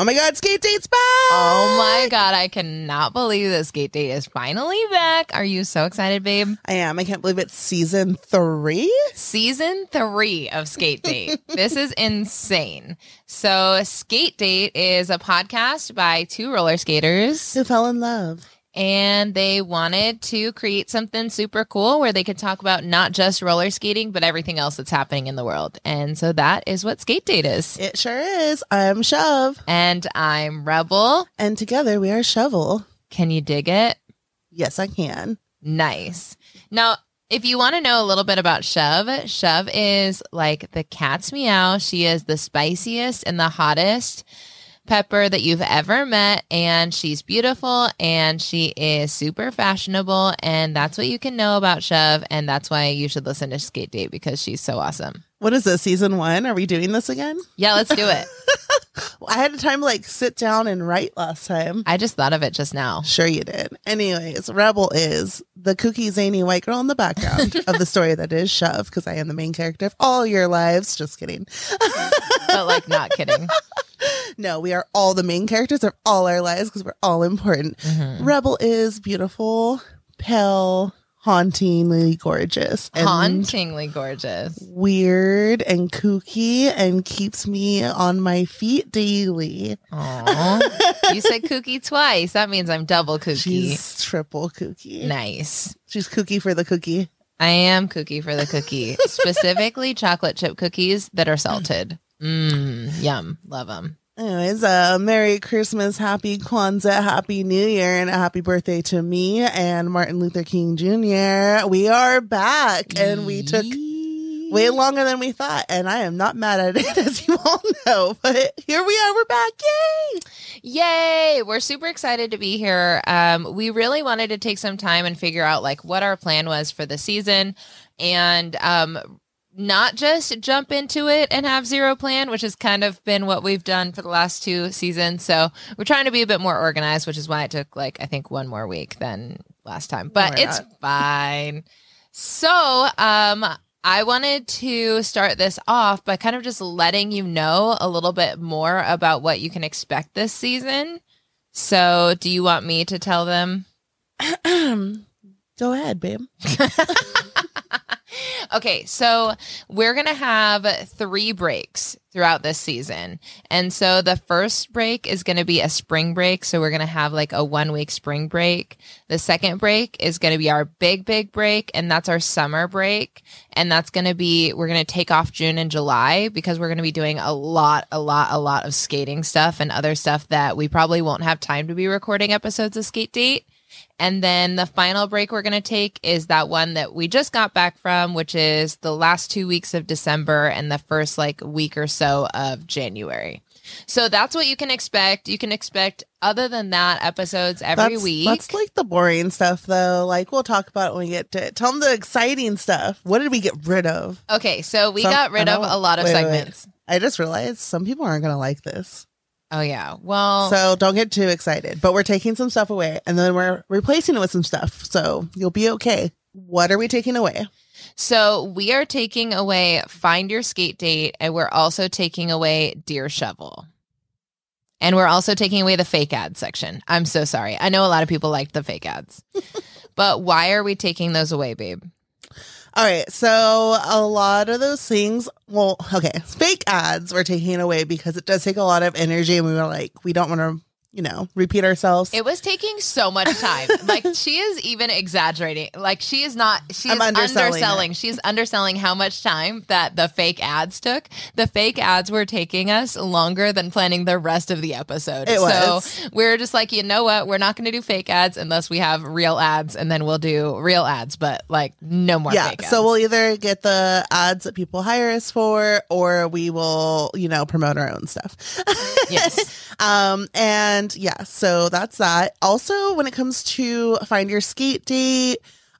Oh my God, skate date's back. Oh my god, I cannot believe this skate date is finally back. Are you so excited, babe? I am. I can't believe it's season three. Season three of Skate Date. this is insane. So, Skate Date is a podcast by two roller skaters. Who fell in love? And they wanted to create something super cool where they could talk about not just roller skating, but everything else that's happening in the world. And so that is what Skate Date is. It sure is. I'm Shove. And I'm Rebel. And together we are Shovel. Can you dig it? Yes, I can. Nice. Now, if you want to know a little bit about Shove, Shove is like the cat's meow. She is the spiciest and the hottest pepper that you've ever met. And she's beautiful and she is super fashionable. And that's what you can know about Shove. And that's why you should listen to Skate Date because she's so awesome. What is this, season one? Are we doing this again? Yeah, let's do it. I had a time to like sit down and write last time. I just thought of it just now. Sure, you did. Anyways, Rebel is the kooky, zany white girl in the background of the story that is Shove, because I am the main character of all your lives. Just kidding. but like, not kidding. no, we are all the main characters of all our lives because we're all important. Mm-hmm. Rebel is beautiful, pale, hauntingly gorgeous. hauntingly gorgeous. Weird and kooky and keeps me on my feet daily. Aww. you said kooky twice. That means I'm double kooky. She's triple kooky. Nice. She's kooky for the cookie. I am kooky for the cookie. Specifically chocolate chip cookies that are salted. Mmm, yum. Love them. Anyways, uh, Merry Christmas, Happy Kwanzaa, Happy New Year, and a happy birthday to me and Martin Luther King Jr. We are back, and we took way longer than we thought, and I am not mad at it, as you all know. But here we are, we're back! Yay! Yay! We're super excited to be here. Um, we really wanted to take some time and figure out like what our plan was for the season, and um, not just jump into it and have zero plan, which has kind of been what we've done for the last two seasons. So we're trying to be a bit more organized, which is why it took like I think one more week than last time. But no, it's not. fine. So um I wanted to start this off by kind of just letting you know a little bit more about what you can expect this season. So, do you want me to tell them? Go ahead, babe. okay, so we're going to have three breaks throughout this season. And so the first break is going to be a spring break. So we're going to have like a one week spring break. The second break is going to be our big, big break. And that's our summer break. And that's going to be, we're going to take off June and July because we're going to be doing a lot, a lot, a lot of skating stuff and other stuff that we probably won't have time to be recording episodes of Skate Date. And then the final break we're going to take is that one that we just got back from, which is the last two weeks of December and the first like week or so of January. So that's what you can expect. You can expect, other than that, episodes every that's, week. That's like the boring stuff, though. Like we'll talk about it when we get to it. Tell them the exciting stuff. What did we get rid of? Okay, so we some, got rid of a lot of wait, segments. Wait, wait. I just realized some people aren't going to like this. Oh yeah. Well, so don't get too excited. But we're taking some stuff away and then we're replacing it with some stuff. So you'll be okay. What are we taking away? So we are taking away Find Your Skate Date and we're also taking away Dear Shovel. And we're also taking away the fake ad section. I'm so sorry. I know a lot of people liked the fake ads. but why are we taking those away, babe? All right. So a lot of those things, well, okay, fake ads were taken away because it does take a lot of energy and we were like, we don't want to you know, repeat ourselves. It was taking so much time. like she is even exaggerating. Like she is not she's underselling. underselling. She's underselling how much time that the fake ads took. The fake ads were taking us longer than planning the rest of the episode. It was. So we're just like, you know what? We're not going to do fake ads unless we have real ads and then we'll do real ads, but like no more yeah, So we'll either get the ads that people hire us for or we will, you know, promote our own stuff. yes. um and and yeah, so that's that. Also, when it comes to find your skate date,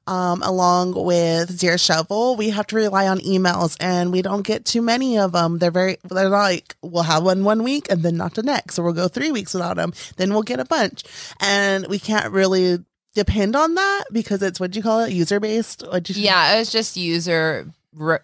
um, along with Dear Shovel, we have to rely on emails and we don't get too many of them. They're very, they're like, we'll have one one week and then not the next. So we'll go three weeks without them. Then we'll get a bunch. And we can't really depend on that because it's what do you call it? User based? Yeah, it was just user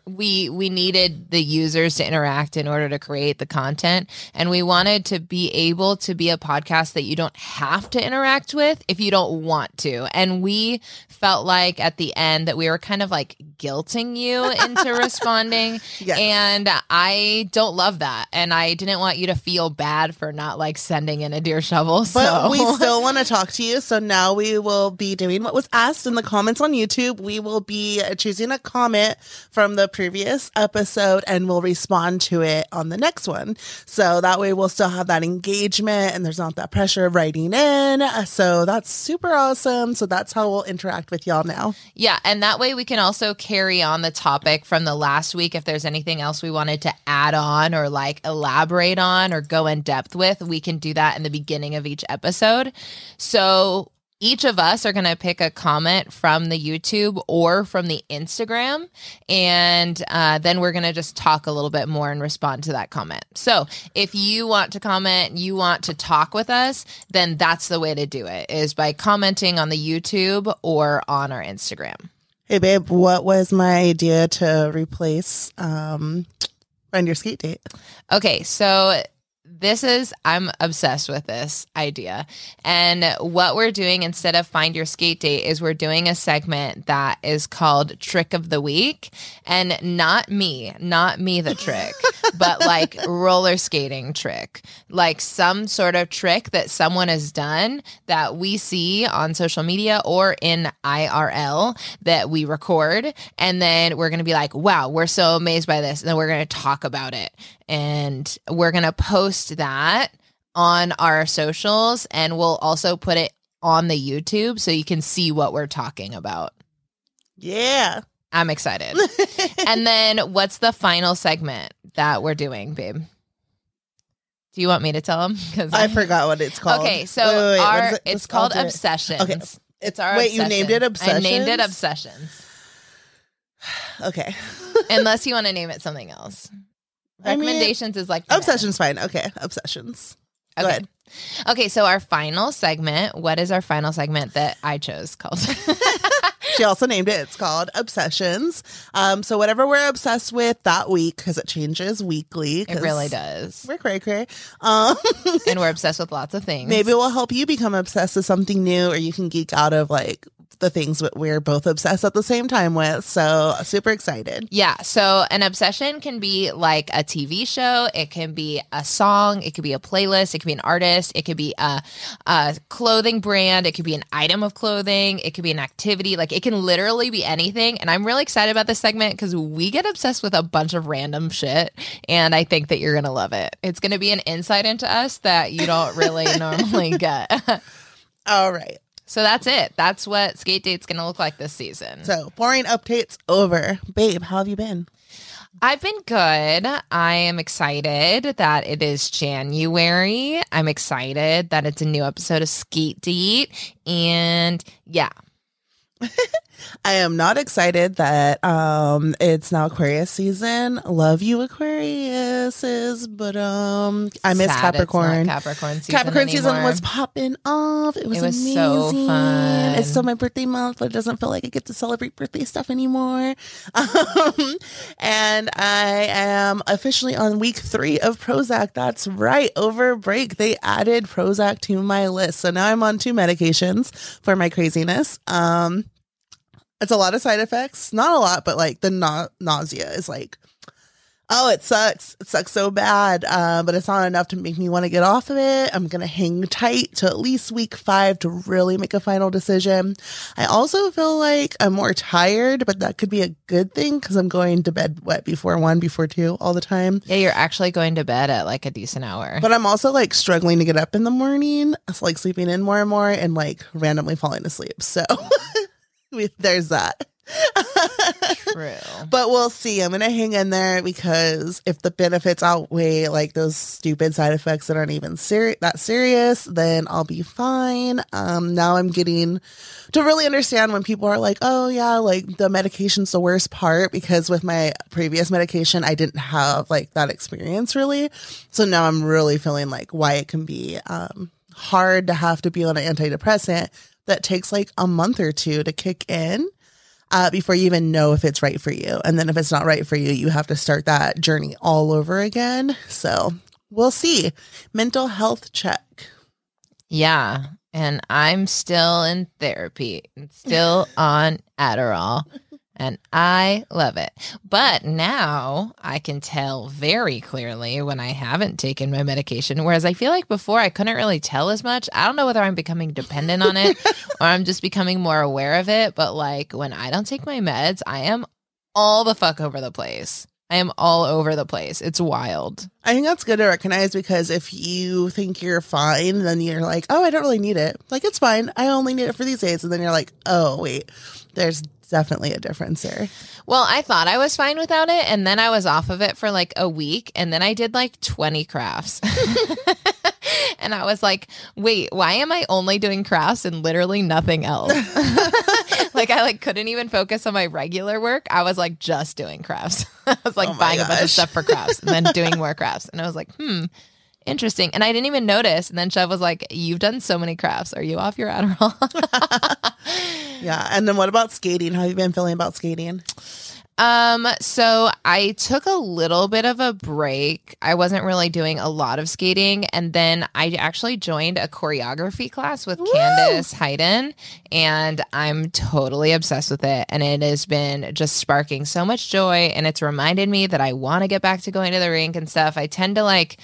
we we needed the users to interact in order to create the content and we wanted to be able to be a podcast that you don't have to interact with if you don't want to and we felt like at the end that we were kind of like guilting you into responding Yes. and i don't love that and i didn't want you to feel bad for not like sending in a dear shovel But so we still want to talk to you. So now we will be doing what was asked in the comments on YouTube. We will be choosing a comment from the previous episode and we'll respond to it on the next one. So that way we'll still have that engagement and there's not that pressure of writing in. So that's super awesome. So that's how we'll interact with y'all now. Yeah, and that way we can also carry on the topic from the last week. If there's anything else we wanted to add on or like elaborate on or go in depth with, we can do that in the beginning of each episode. So each of us are going to pick a comment from the YouTube or from the Instagram, and uh, then we're going to just talk a little bit more and respond to that comment. So if you want to comment, you want to talk with us, then that's the way to do it is by commenting on the YouTube or on our Instagram. Hey babe, what was my idea to replace um find your skate date? Okay, so this is I'm obsessed with this idea. And what we're doing instead of find your skate date is we're doing a segment that is called trick of the week and not me, not me the trick, but like roller skating trick. Like some sort of trick that someone has done that we see on social media or in IRL that we record and then we're going to be like, "Wow, we're so amazed by this." And then we're going to talk about it and we're going to post that on our socials and we'll also put it on the YouTube so you can see what we're talking about. Yeah. I'm excited. and then what's the final segment that we're doing, babe? Do you want me to tell them? Because I forgot what it's called. Okay, so Wait, wait, wait, our it? it's called it. obsessions. Okay, It's our Wait, you named it obsession. I named it Obsessions? obsessions. Okay. Unless you want to name it something else. I mean, Recommendations is like Obsession's fine. Okay. Obsessions. Go Okay. ahead. Okay, so our final segment, what is our final segment that I chose called? She also named it. It's called Obsessions. Um, so whatever we're obsessed with that week, because it changes weekly. it really does. We're cray cray. Um, And we're obsessed with lots of things. maybe we'll help you become obsessed with something new, or you can geek out of like the things that we're both obsessed at the same time with. So super excited. Yeah. So an obsession can be like a TV show. It can be a song. It could be a playlist. It could be an artist. It could be a, a clothing brand. It could be an item of clothing. It could be an activity. Like it can literally be anything. And I'm really excited about this segment because we get obsessed with a bunch of random shit. And I think that you're going to love it. It's going to be an insight into us that you don't really normally get. All right. So that's it. That's what Skate Date's going to look like this season. So boring updates over. Babe, how have you been? I've been good. I am excited that it is January. I'm excited that it's a new episode of Skate Date. And yeah, I am not excited that um it's now Aquarius season. Love you Aquariuses, but um I miss sad Capricorn. Capricorn season. Capricorn season was popping off. It was, It was amazing. so fun. It's still my birthday month, but it doesn't feel like I get to celebrate birthday stuff anymore. Um, and I am officially on week three of Prozac. That's right. Over break, they added Prozac to my list. So now I'm on two medications for my craziness. Um, it's a lot of side effects. Not a lot, but like the na- nausea is like, oh, it sucks. It sucks so bad. Uh, but it's not enough to make me want to get off of it. I'm going to hang tight to at least week five to really make a final decision. I also feel like I'm more tired, but that could be a good thing because I'm going to bed, what, before one, before two all the time. Yeah, you're actually going to bed at like a decent hour. But I'm also like struggling to get up in the morning. It's like sleeping in more and more and like randomly falling asleep. So there's that. True. But we'll see. I'm gonna hang in there because if the benefits outweigh like those stupid side effects that aren't even serious that serious, then I'll be fine. Um now I'm getting to really understand when people are like, oh yeah, like the medication's the worst part because with my previous medication I didn't have like that experience really. So now I'm really feeling like why it can be um hard to have to be on an antidepressant that takes like a month or two to kick in. uh, before you even know if it's right for you. And then if it's not right for you, you have to start that journey all over again. So we'll see. Mental health check. Yeah. And I'm still in therapy and still on Adderall. And I love it. But now I can tell very clearly when I haven't taken my medication. Whereas I feel like before I couldn't really tell as much. I don't know whether I'm becoming dependent on it or I'm just becoming more aware of it. But like when I don't take my meds, I am all the fuck over the place. I am all over the place. It's wild. I think that's good to recognize because if you think you're fine, then you're like, oh, I don't really need it. Like, it's fine. I only need it for these days. And then you're like, oh, wait, there's definitely a difference there. Well, I thought I was fine without it. And then I was off of it for like a week. And then I did like 20 crafts. and I was like, wait, why am I only doing crafts and literally nothing else? like I like couldn't even focus on my regular work. I was like just doing crafts. I was like Oh buying a bunch of stuff for crafts and then doing more crafts. And I was like, hmm, interesting. And I didn't even notice. And then Shove was like, You've done so many crafts. Are you off your Adderall? Yeah. And then what about skating? How have you been feeling about skating? Um, so I took a little bit of a break. I wasn't really doing a lot of skating. And then I actually joined a choreography class with Woo! Candace Hayden, and I'm totally obsessed with it. And it has been just sparking so much joy. And it's reminded me that I want to get back to going to the rink and stuff. I tend to like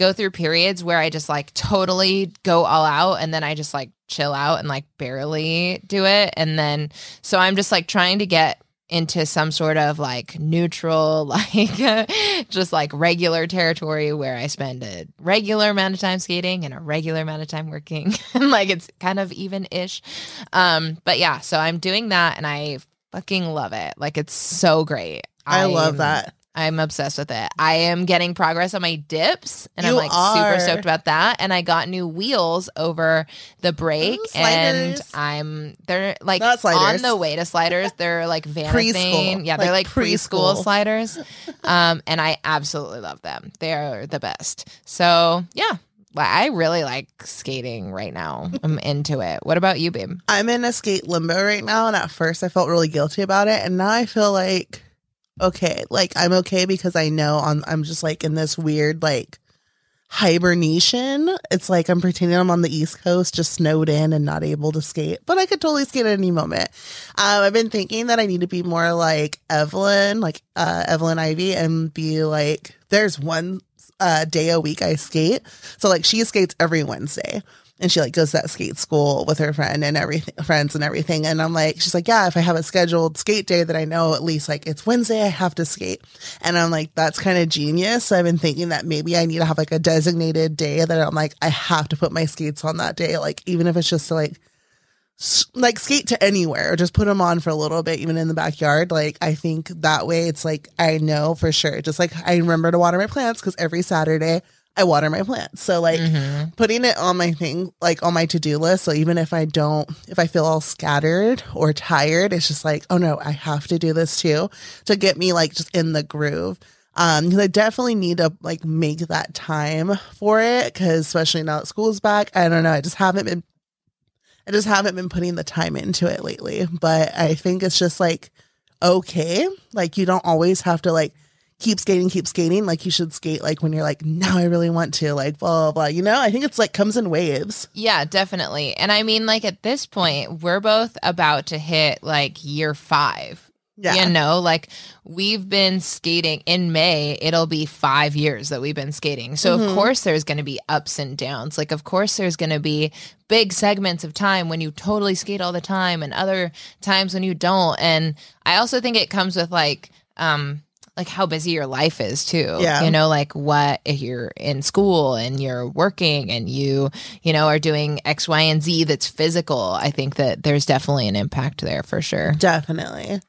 go through periods where I just like totally go all out and then I just like chill out and like barely do it. And then so I'm just like trying to get into some sort of like neutral, like just like regular territory where I spend a regular amount of time skating and a regular amount of time working. and like it's kind of even ish. Um, but yeah, so I'm doing that and I fucking love it. Like it's so great. I love I'm- that. I'm obsessed with it. I am getting progress on my dips and I'm like are. super stoked about that. And I got new wheels over the break Ooh, and. I'm they're like on the way to sliders. They're like. Preschool. Yeah, they're Like like, preschool. preschool. sliders. Um, and I absolutely love them. They're the best. So yeah. I really like skating right now. I'm into it. What about you, babe? I'm in a skate limbo right now. And at first I felt really guilty about it. And now I feel like, okay, like I'm okay because I know on, I'm just like in this weird, like, hibernation. It's like I'm pretending I'm on the East Coast, just snowed in and not able to skate, but I could totally skate at any moment. Um, I've been thinking that I need to be more like Evelyn, like uh, Evelyn Ivy, and be like, there's one uh, day a week I skate. So like she skates every Wednesday. And she like goes to that skate school with her friend and everything, friends and everything. And I'm like, she's like, yeah, if I have a scheduled skate day that I know at least like it's Wednesday, I have to skate. And I'm like, that's kind of genius. So I've been thinking that maybe I need to have like a designated day that I'm like, I have to put my skates on that day. Like, even if it's just to like, like skate to anywhere or just put them on for a little bit, even in the backyard. Like, I think that way it's like, I know for sure. Just like I remember to water my plants because every Saturday I water my plants. So, like, Mhm. putting it on my thing, like on my to do list. So even if I don't, if I feel all scattered or tired, it's just like, oh no, I have to do this too to get me like just in the groove. Um, because I definitely need to like make that time for it. Because especially now that school's back, I don't know. I just haven't been, I just haven't been putting the time into it lately. But I think it's just like okay. Like you don't always have to like keep skating, keep skating. Like you should skate like when you're like, now I really want to, like blah blah blah. You know, I think it's like comes in waves. Yeah, definitely. And I mean, like at this point, we're both about to hit like year five. Yeah. You know, like we've been skating in May, it'll be five years that we've been skating. So, Mhm. of course, there's going to be ups and downs. Like, of course, there's going to be big segments of time when you totally skate all the time and other times when you don't. And I also think it comes with like, um, like how busy your life is too. Yeah. You know, like what if you're in school and you're working and you, you know, are doing X, Y, and Z that's physical. I think that there's definitely an impact there for sure. Definitely.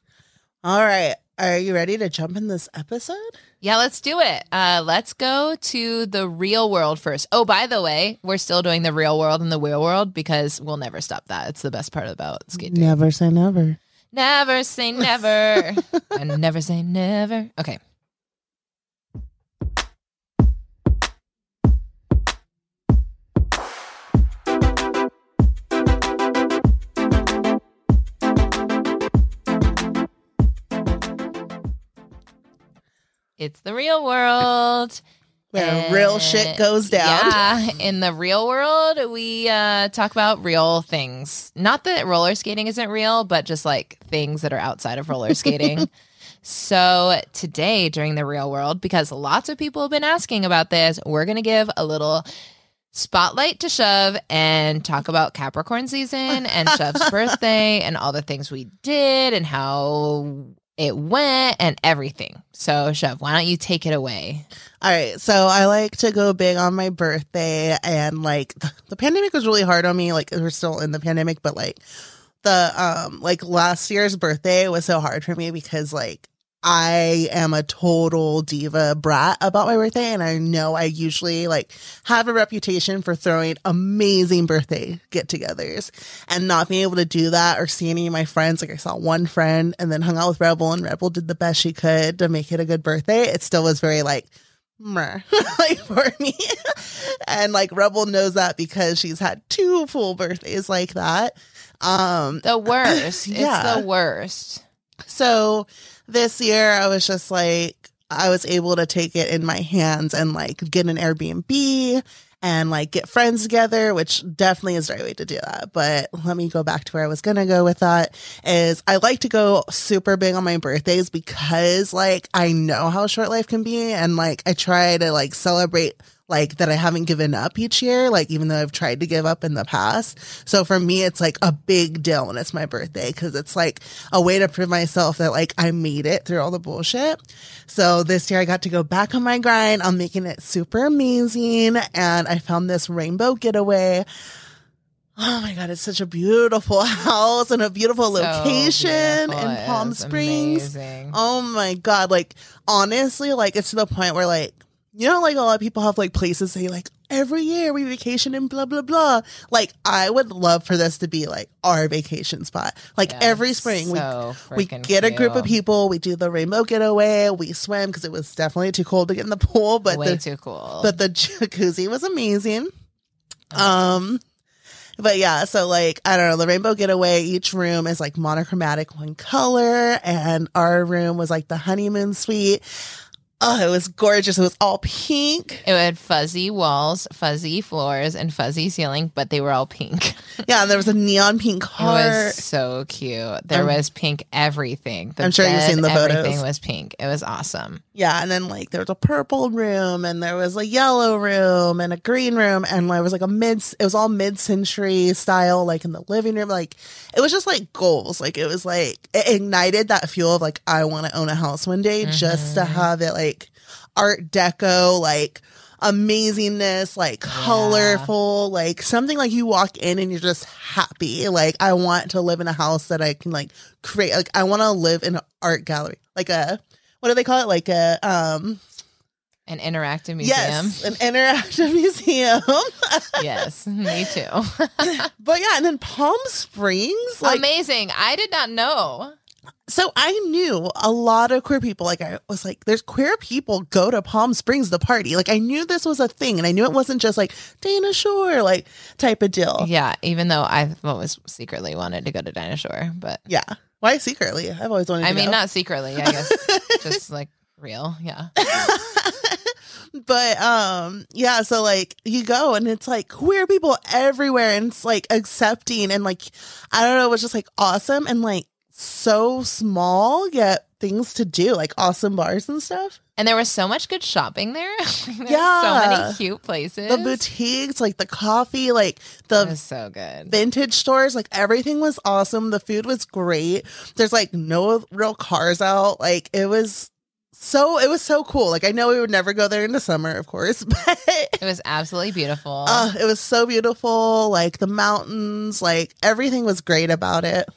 All right. Are you ready to jump in this episode? Yeah, let's do it. Uh, let's go to the real world first. Oh, by the way, we're still doing the real world and the real world because we'll never stop that. It's the best part about skate. Day. Never say never. Never say never. and never say never. Okay. It's the real world. Where real shit goes down. Yeah, in the real world, we uh, talk about real things. Not that roller skating isn't real, but just like things that are outside of roller skating. so today, during the real world, because lots of people have been asking about this, we're going to give a little spotlight to Shove and talk about Capricorn season and Shove's birthday and all the things we did and how it went and everything. So, Shove, why don't you take it away? All right. So I like to go big on my birthday and like the pandemic was really hard on me. Like we're still in the pandemic, but like the um like last year's birthday was so hard for me because like I am a total diva brat about my birthday and I know I usually like have a reputation for throwing amazing birthday get-togethers and not being able to do that or see any of my friends like I saw one friend and then hung out with Rebel and Rebel did the best she could to make it a good birthday. It still was very like like for me. and like Rebel knows that because she's had two full birthdays like that. Um The worst. Yeah. It's the worst. so this year I was just like I was able to take it in my hands and like get an Airbnb and like get friends together, which definitely is the right way to do that. But let me go back to where I was gonna go with that is I like to go super big on my birthdays because like I know how short life can be and like I try to like celebrate like that I haven't given up each year, like even though I've tried to give up in the past. So for me, it's like a big deal when it's my birthday because it's like a way to prove myself that like I made it through all the bullshit. So this year I got to go back on my grind on making it super amazing. And I found this rainbow getaway. Oh my God, it's such a beautiful house and a beautiful So location beautiful. in Palm Springs. amazing. Oh my god! Like honestly, like it's to the point where like you know, like a lot of people have like places say like every year we vacation and blah blah blah. Like I would love for this to be like our vacation spot. Like Yeah, every spring so we we get a group of people, we do the rainbow getaway, we swim because it was definitely too cold to get in the pool, but Way the too cool. but the jacuzzi was amazing. Um, but yeah, so like I don't know, the rainbow getaway. Each room is like monochromatic, one color, and our room was like the honeymoon suite. Oh, it was gorgeous. It was all pink. it had fuzzy walls, fuzzy floors, and fuzzy ceiling, but they were all pink. Yeah, and there was a neon pink colour. It was so cute. There I'm- was pink everything. The I'm sure you've seen the photos. Everything was pink. It was awesome. Yeah, and then like there was a purple room and there was a yellow room and a green room and it was like a mid it was all mid-century style like in the living room like it was just like goals like it was like it ignited that fuel of like I want to own a house one day just to Mhm. have it like art deco like amazingness like colorful like something like you walk in and you're just happy like I want to live in a house that I can like create like I want to live in an art gallery like a what do they call it? Like a um An interactive museum. yes, an interactive museum. yes, me too. but yeah, and then Palm Springs, like Amazing. I did not know. so I knew a lot of queer people. Like I was like, there's queer people go to Palm Springs the party. Like I knew this was a thing, and I knew it wasn't just like Dinah Shore like type of deal. Yeah, even though I've always secretly wanted to go to Dinah Shore, but Yeah. Why secretly? I've always wanted. To I mean, go. not secretly, I guess, just like real. Yeah. but um yeah so like you go and it's like queer people everywhere and it's like accepting and like i don't know it was just like awesome and like so small yet things to do like awesome bars and stuff And there was so much good shopping there. there were so many cute places. the boutiques like the coffee like the was so good. vintage stores like everything was awesome the food was great there's like no real cars out like it was so it was so cool like i know we would never go there in the summer of course but It was absolutely beautiful. uh, it was so beautiful like the mountains like everything was great about it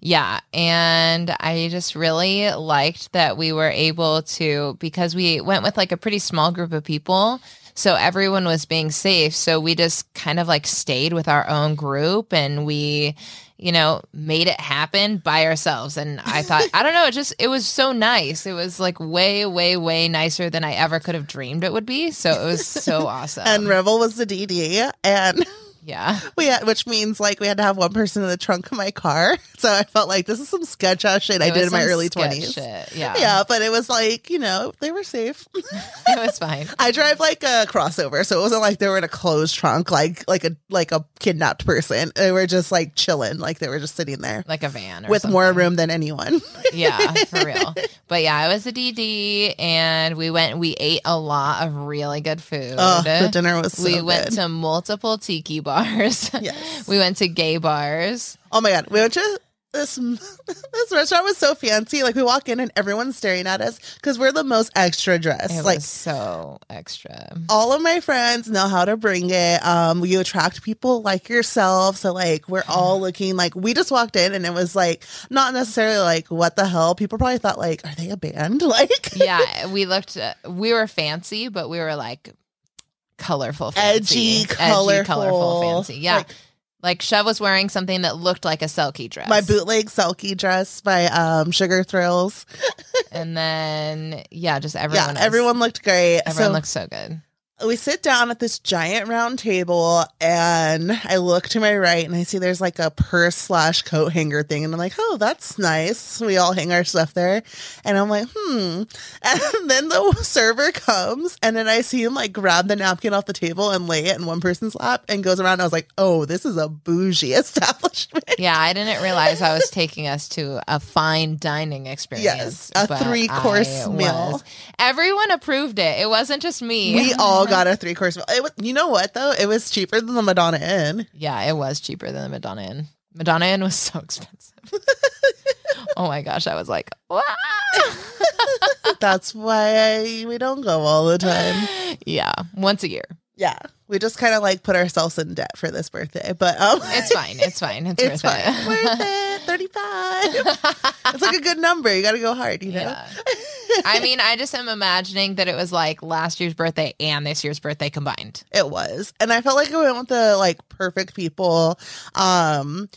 Yeah. And I just really liked that we were able to, because we went with like a pretty small group of people. So everyone was being safe. So we just kind of like stayed with our own group and we, you know, made it happen by ourselves. And I thought, I don't know, it just, it was so nice. It was like way, way, way nicer than I ever could have dreamed it would be. So it was so awesome. and Rebel was the dd and Yeah. We had, which means like we had to have one person in the trunk of my car. So I felt like this is some sketch ass shit I did in my early twenties. shit. Yeah. Yeah, but it was like you know they were safe. It was fine. I drive like a crossover, so it wasn't like they were in a closed trunk, like like a like a kidnapped person. They were just like chilling, like they were just sitting there Like a van or with more room than anyone. Yeah, for real. But yeah, it was a DD and we went we ate a lot of really good food. Oh, the dinner was so we went to multiple tiki bars. Yes. we went to gay bars. Oh my god, we went to this this restaurant was so fancy. Like we walk in and everyone's staring at us because we're the most extra dressed. It like so extra. all of my friends know how to bring it. Um, you attract people like yourself. So like we're all looking like we just walked in and it was like not necessarily like what the hell. People probably thought like, are they a band? Like yeah, we looked. Uh, we were fancy, but we were like colorful, fancy. Edgy, colorful. colorful, fancy. Yeah, Like- like, Shove was wearing something that looked like a Selkie dress. my bootleg Selkie dress by um Sugar Thrills. and then yeah, just everyone. yeah, everyone looked great. Everyone so looked so good. We sit down at this giant round table and I look to my right and I see there's like a purse slash coat hanger thing. And I'm like, oh, that's nice. We all hang our stuff there. And I'm like, hmm. And then the server comes and then I see him like grab the napkin off the table and lay it in one person's lap and goes around. I was like, oh, this is a bougie establishment. Yeah, I didn't realize I was taking us to a fine dining experience. Yes, a three-course meal. was- Everyone approved it. It wasn't just me. We all got a three course meal. It was, you know what though? It was cheaper than the Madonna Inn. yeah, it was cheaper than the Madonna Inn. Madonna Inn was so expensive. oh my gosh, I was like, "Wah!" That's why we don't go all the time. yeah, once a year. Yeah, we just kind of like put ourselves in debt for this birthday, but um, It's fine. It's fine. It's, it's worth fine. it. Worth it. Thirty-five. it's like a good number. You got to go hard, you know. Yeah. I mean, I just am imagining that it was like last year's birthday and this year's birthday combined. It was, and I felt like I went with the like perfect people. Um,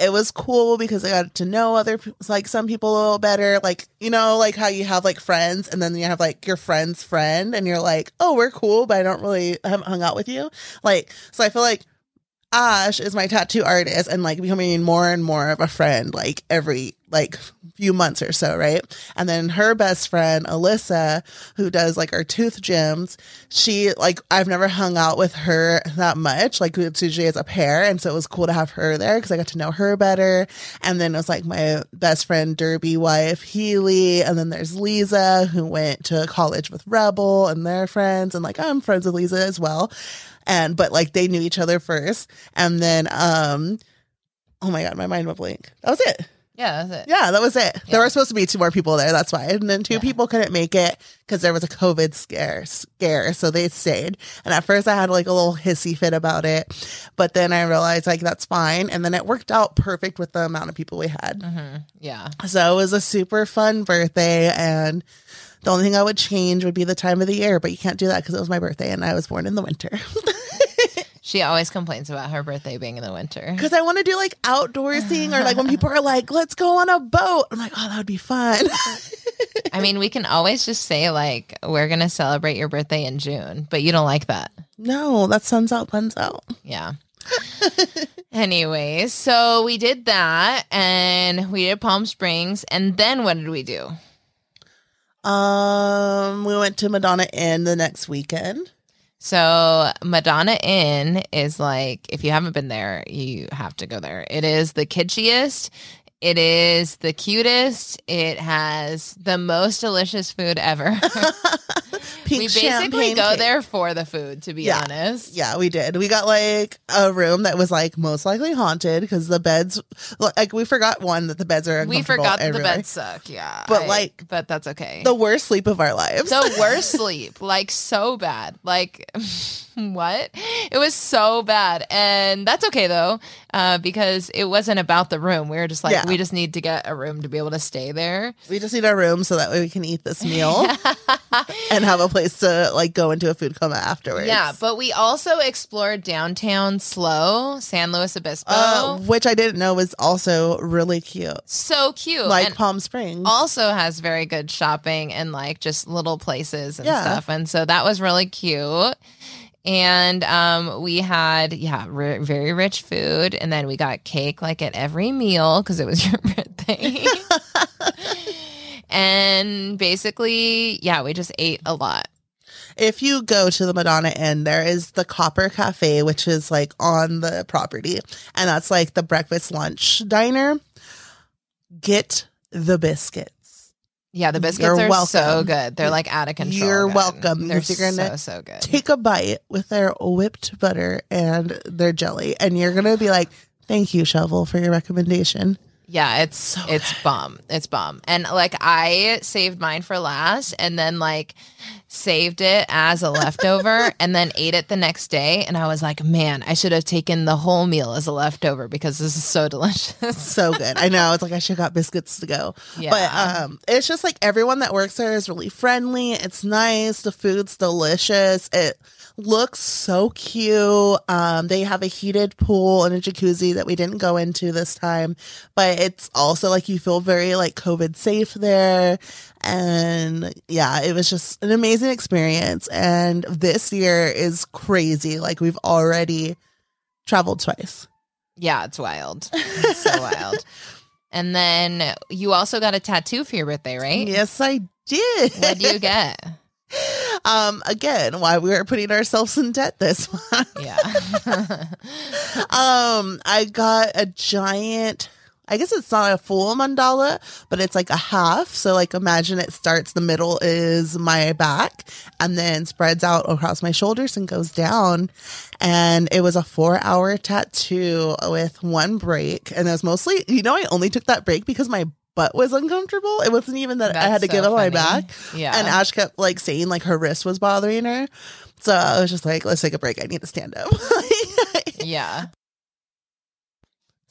it was cool because I got to know other like some people a little better. Like you know, like how you have like friends, and then you have like your friend's friend, and you're like, oh, we're cool, but I don't really haven't hung out with you. Like, so I feel like Ash is my tattoo artist and like becoming more and more of a friend like every like few months or so, right? And then her best friend, Alyssa, who does like our tooth gems, she like I've never hung out with her that much. Like it's usually as a pair. And so it was cool to have her there because I got to know her better. And then it was like my best friend Derby wife, Healy, and then there's Lisa who went to college with Rebel and their friends, and like I'm friends with Lisa as well and but like they knew each other first and then um oh my god my mind went blank that was it Yeah, that's it. yeah that was it Yeah. there were supposed to be two more people there that's why and then two Yeah. people couldn't make it because there was a covid scare scare so they stayed and at first i had like a little hissy fit about it but then i realized like that's fine and then it worked out perfect with the amount of people we had hmm Yeah. so it was a super fun birthday and the only thing I would change would be the time of the year, but you can't do that because it was my birthday and I was born in the winter. She always complains about her birthday being in the winter. Because I want to do like outdoor outdoorsing or like when people are like, let's go on a boat. I'm like, oh, that would be fun. I mean, we can always just say, like, we're going to celebrate your birthday in June, but you don't like that. no, that sun's out, sun's out. Yeah. Anyways, so we did that and we did Palm Springs. And then what did we do? Um, we went to Madonna Inn the next weekend. So Madonna Inn is like, if you haven't been there, you have to go there. It is the kitschiest. It is the cutest. It has the most delicious food ever. We basically go cake. there for the food, to be Yeah. honest. Yeah, we did. We got like a room that was like most likely haunted because the beds, like we forgot one that the beds are. We forgot that the beds suck. Yeah. But, I- like, but that's okay. the worst sleep of our lives. the worst sleep, like so bad. Like what? It was so bad, and that's okay though, uh, because it wasn't about the room. We were just like, Yeah. we just need to get a room to be able to stay there. we just need our room so that way we can eat this meal and have a place to like go into a food coma afterwards. Yeah, but we also explored downtown Slow, San Luis Obispo. uh, which I didn't know was also really cute, so cute, like and Palm Springs. also has very good shopping and like just little places and Yeah. stuff. And so that was really cute. And um, we had, yeah, ri very rich food. And then we got cake like at every meal because it was your birthday. and basically, yeah, we just ate a lot. If you go to the Madonna Inn, there is the Copper Cafe, which is like on the property, and that's like the breakfast lunch diner. Get the biscuits. Yeah, the biscuits You're are welcome. so good. They're like out of control. You're good. welcome, They're you're gonna so so good. Take a bite with their whipped butter and their jelly, and you're gonna be like, "Thank you, Shovel, for your recommendation." Yeah, it's So it's bomb. It's bomb. And like I saved mine for last and then like saved it as a leftover and then ate it the next day and I was like, "Man, I should have taken the whole meal as a leftover because this is so delicious." So good. I know. It's like I should have got biscuits to go. Yeah. But um it's just like everyone that works there is really friendly. It's nice. The food's delicious. It looks so cute. Um they have a heated pool and a jacuzzi that we didn't go into this time, but it's also like you feel very like COVID safe there. And yeah, it was just an amazing experience. And this year is crazy. Like we've already traveled twice. yeah, it's wild. It's so wild. And then you also got a tattoo for your birthday, right? Yes, I did. What do you get? um again why we were putting ourselves in debt this month Yeah. um i got a giant i guess it's not a full mandala but it's like a half so like imagine it starts the middle is my back and then spreads out across my shoulders and goes down and it was a four hour tattoo with one break and it was mostly you know i only took that break because my butt was uncomfortable it wasn't even that i had That's to give up my back Yeah. and Ash kept like saying like her wrist was bothering her. So I was just like, let's take a break. I need to stand up. yeah.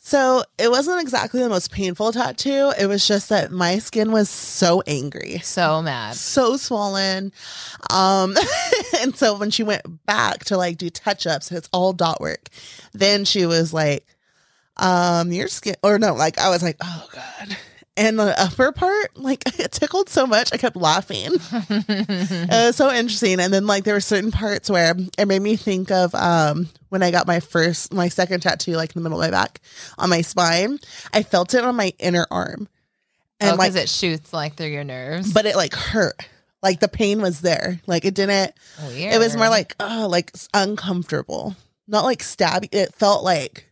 So it wasn't exactly the most painful tattoo. It was just that my skin was so angry. So mad. So swollen. Um and so when she went back to like do touch-ups, it's all dot work. Then she was like, um, your skin or no, like I was like, oh God. And the upper part, like it tickled so much, I kept laughing. it was so interesting and then like there were certain parts where it made me think of um when i got my first my second tattoo like in the middle of my back on my spine i felt it on my inner arm. And oh, like it shoots like through your nerves. but it like hurt. Like the pain was there. Like it didn't Weird. it was more like oh like uncomfortable. Not like stabby it felt like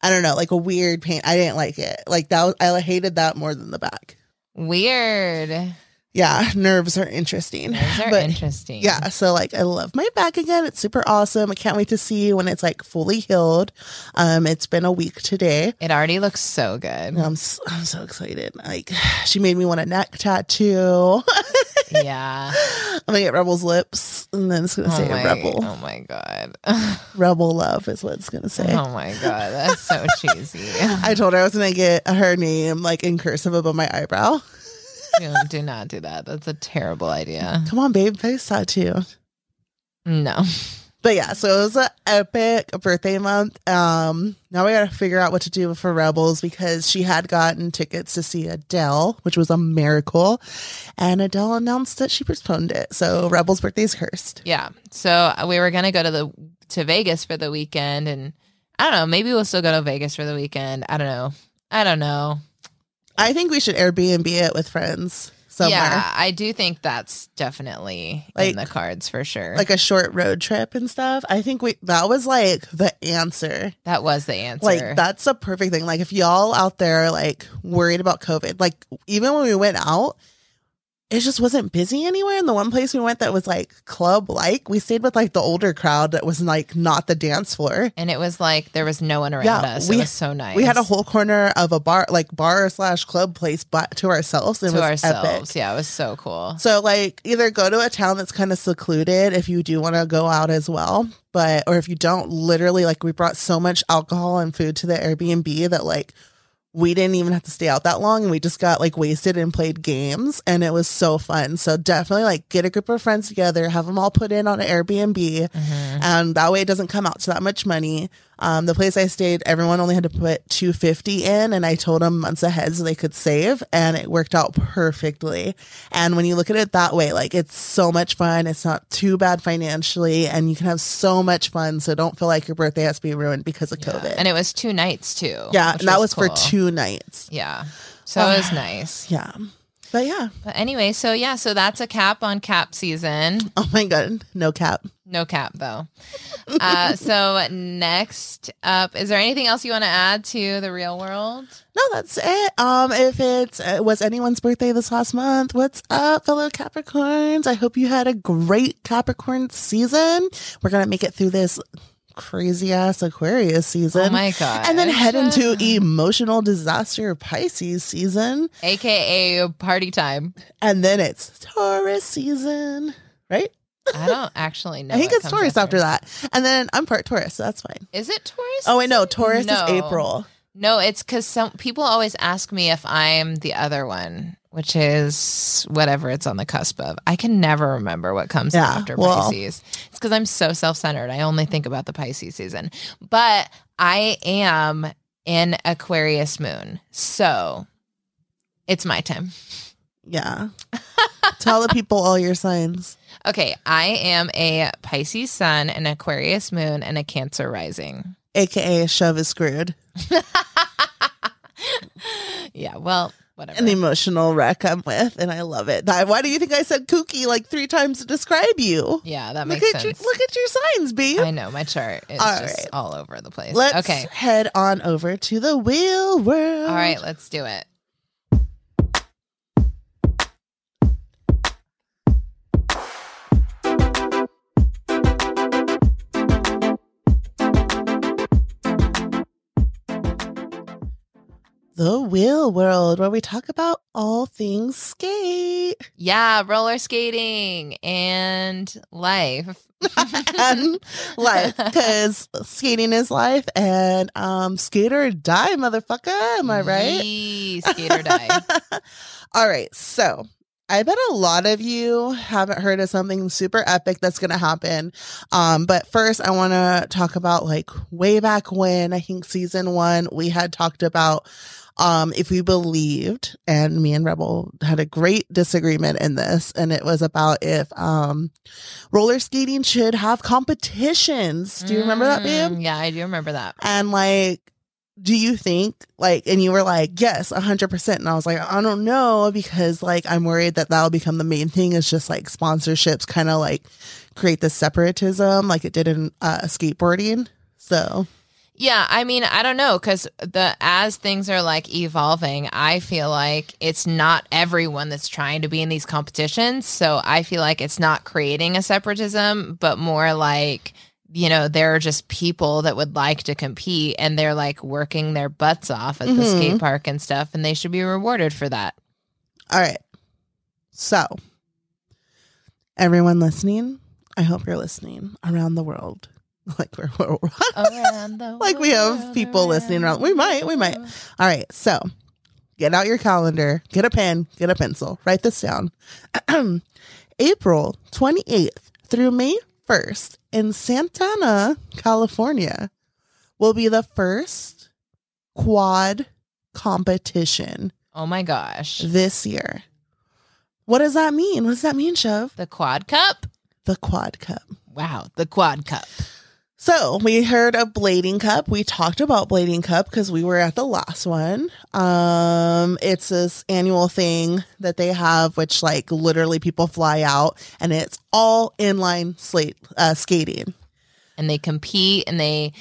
i don't know like a weird pain. I didn't like it. Like that was, i hated that more than the back. Weird. Yeah nerves are interesting Those are But- interesting. Yeah, so like I love my back again. It's super awesome. I can't wait to see when it's like fully healed. Um, it's been a week today. It already looks so good. I'm so, I'm so excited. Like she made me want a neck tattoo. yeah. I'm gonna get Rebel's lips, and then it's gonna say oh my, Rebel. Oh my god. Rebel love is what it's gonna say. Oh my god. That's so cheesy. I told her I was gonna get her name like in cursive above my eyebrow. do, do not do that. That's a terrible idea. Come on, babe, face tattoo. No. But yeah, so it was an epic birthday month. Um, now we got to figure out what to do for Rebels because she had gotten tickets to see Adele, which was a miracle, and Adele announced that she postponed it. So Rebels' birthday is cursed. Yeah. So we were gonna go to the to Vegas for the weekend, and I don't know. Maybe we'll still go to Vegas for the weekend. I don't know. I don't know. I think we should Airbnb it with friends somewhere, Yeah, I do think that's definitely Like- in the cards for sure. like a short road trip and stuff. I think we that was like the answer. that was the answer. Like that's a perfect thing. Like if y'all out there are, like worried about COVID, like even when we went out, it just wasn't busy anywhere. And the one place we went that was like club like, we stayed with like the older crowd that was like not the dance floor. and it was like there was no one around Yeah, us. we- it was so nice. We had a whole corner of a bar, like bar slash club place, but to ourselves. It to was ourselves. epic. Yeah, it was so cool. So like either go to a town that's kind of secluded if you do want to go out as well, but or if you don't, literally like we brought so much alcohol and food to the Airbnb that like we didn't even have to stay out that long and we just got like wasted and played games and it was so fun. So definitely like get a group of friends together, have them all put in on an Airbnb Mhm. and that way it doesn't come out to that much money. Um, the place I stayed, everyone only had to put 250 in and I told them months ahead so they could save and it worked out perfectly. And when you look at it that way, like it's so much fun. It's not too bad financially and you can have so much fun. So don't feel like your birthday has to be ruined because of COVID. And it was two nights too. yeah. And that was, for cool. two nights. Yeah. So it was nice. Yeah. But yeah. But anyway, so yeah, so that's a cap on cap season. Oh my God. No cap. No cap though. uh, so next up, is there anything else you want to add to the real world? No, that's it. Um, if it uh, was anyone's birthday this last month, what's up, fellow Capricorns? I hope you had a great Capricorn season. We're gonna make it through this crazy ass Aquarius season. Oh my god! and then head into emotional disaster Pisces season, AKA party time. and then it's Taurus season, right? I don't actually know. I think it's Taurus after that, and then I'm part Taurus, so that's fine. Is it Taurus? Oh wait, no, Taurus No. is April. No, it's because some people always ask me if I'm the other one, which is whatever it's on the cusp of. I can never remember what comes Yeah, after well- Pisces. It's because I'm so self centered. I only think about the Pisces season. But I am in Aquarius moon. So it's my time. Yeah. Tell the people all your signs. Okay. I am a Pisces sun, an Aquarius moon, and a Cancer rising. aka shove is screwed. Yeah. Well, whatever. An emotional wreck I'm with, and I love it. Why do you think I said kooky like three times to describe you? yeah, that Look makes at sense. your look at your signs, babe. I know my chart is All just right. all over the place. Let's okay. head on over to the wheel world. All right, let's do it. The wheel world, where we talk about all things skate Yeah, roller skating and life. and life, because skating is life, and um, skate or die, motherfucker. Am I right? Yee, skate or die. All right. So I bet a lot of you haven't heard of something super epic that's going to happen. Um, but first, I want to talk about like way back when I think season one, we had talked about um, if we believed, and me and Rebel had a great disagreement in this, and it was about if um, roller skating should have competitions. Do you remember that, babe? Mm, Yeah, I do remember that. And like, do you think like, and you were like, yes, a hundred percent. And I was like, I don't know because like, I'm worried that that'll become the main thing is just like sponsorships kind of like create this separatism like it did in uh, skateboarding. So Yeah, I mean, I don't know because the as things are like evolving, I feel like it's not everyone that's trying to be in these competitions. So I feel like it's not creating a separatism, but more like you know there are just people that would like to compete and they're like working their butts off at the Mhm. skate park and stuff, and they should be rewarded for that. All right. So, everyone listening, I hope you're listening around the world. Like we're, we're Around the Like we have people listening around- we might, we might. all right. So, get out your calendar, get a pen, get a pencil, write this down. April 28th through May 1st in Santa Ana, California, will be the first quad competition Oh my gosh, this year. What does that mean? What does that mean, Shove? the Quad Cup. The Quad Cup. Wow, the Quad Cup. So we heard of Blading Cup. We talked about Blading Cup because we were at the last one. Um, it's this annual thing that they have, which like literally people fly out, and it's all inline slate uh, skating. and they compete and they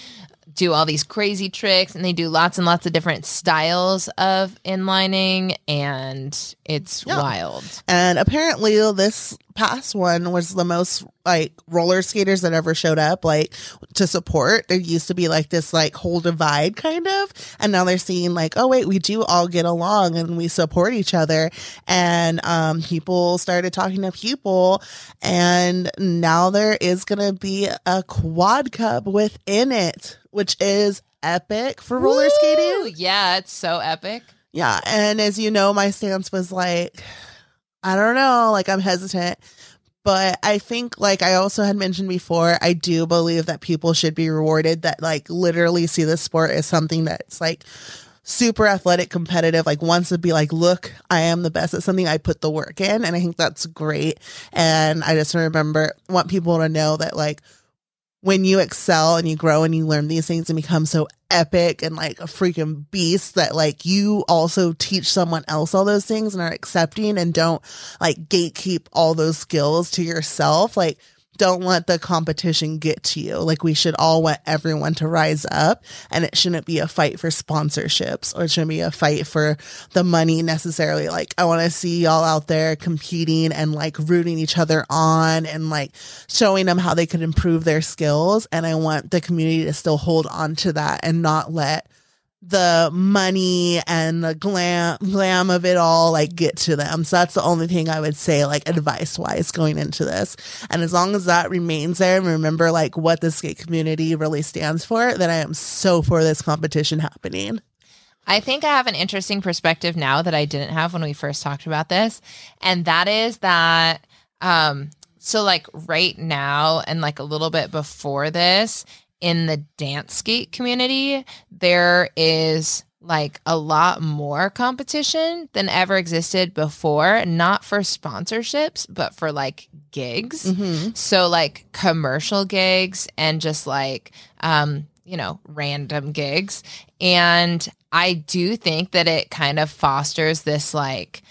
do all these crazy tricks and they do lots and lots of different styles of inlining and it's Yeah. wild. And apparently, this past one was the most like roller skaters that ever showed up, like to support. There used to be like this like whole divide kind of, and now they're seeing like, oh wait, we do all get along and we support each other. And um, people started talking to people, and now there is gonna be a quad cup within it, which is epic for roller skating. Yeah, it's so epic. Yeah. And as you know, my stance was like, I don't know, like I'm hesitant. But I think, like I also had mentioned before, I do believe that people should be rewarded that, like, literally see the sport as something that's like super athletic, competitive, like wants to be like, look, I am the best at something. I put the work in. And I think that's great. And I just remember, want people to know that, like, when you excel and you grow and you learn these things and become so epic and like a freaking beast that like you also teach someone else all those things and are accepting and don't like gatekeep all those skills to yourself. Like don't let the competition get to you. Like we should all want everyone to rise up and it shouldn't be a fight for sponsorships or it shouldn't be a fight for the money necessarily. Like I want to see y'all out there competing and like rooting each other on and like showing them how they could improve their skills. And I want the community to still hold on to that and not let the money and the glam glam of it all like get to them. So that's the only thing I would say like advice wise going into this. And as long as that remains there and remember like what the skate community really stands for, then I am so for this competition happening. I think I have an interesting perspective now that I didn't have when we first talked about this. And that is that um so like right now and like a little bit before this, in the dance skate community, there is like a lot more competition than ever existed before, not for sponsorships, but for like gigs. Mm-hmm. So, like commercial gigs and just like, um, you know, random gigs. And I do think that it kind of fosters this like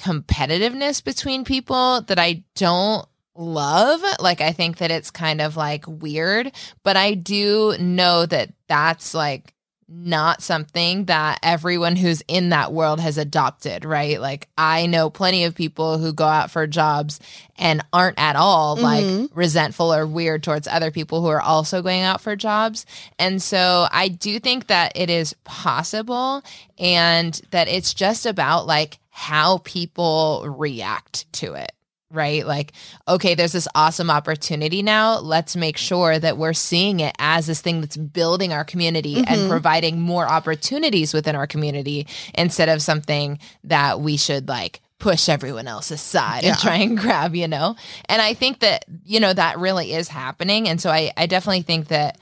competitiveness between people that I don't love. Like, I think that it's kind of like weird, but I do know that that's like not something that everyone who's in that world has adopted, right? Like, I know plenty of people who go out for jobs and aren't at all like Mhm. resentful or weird towards other people who are also going out for jobs. And so I do think that it is possible and that it's just about like how people react to it right? Like, okay, there's this awesome opportunity now. Let's make sure that we're seeing it as this thing that's building our community and Mhm. providing more opportunities within our community instead of something that we should like push everyone else aside Yeah. and try and grab, you know? And I think that, you know, that really is happening. And so I, I definitely think that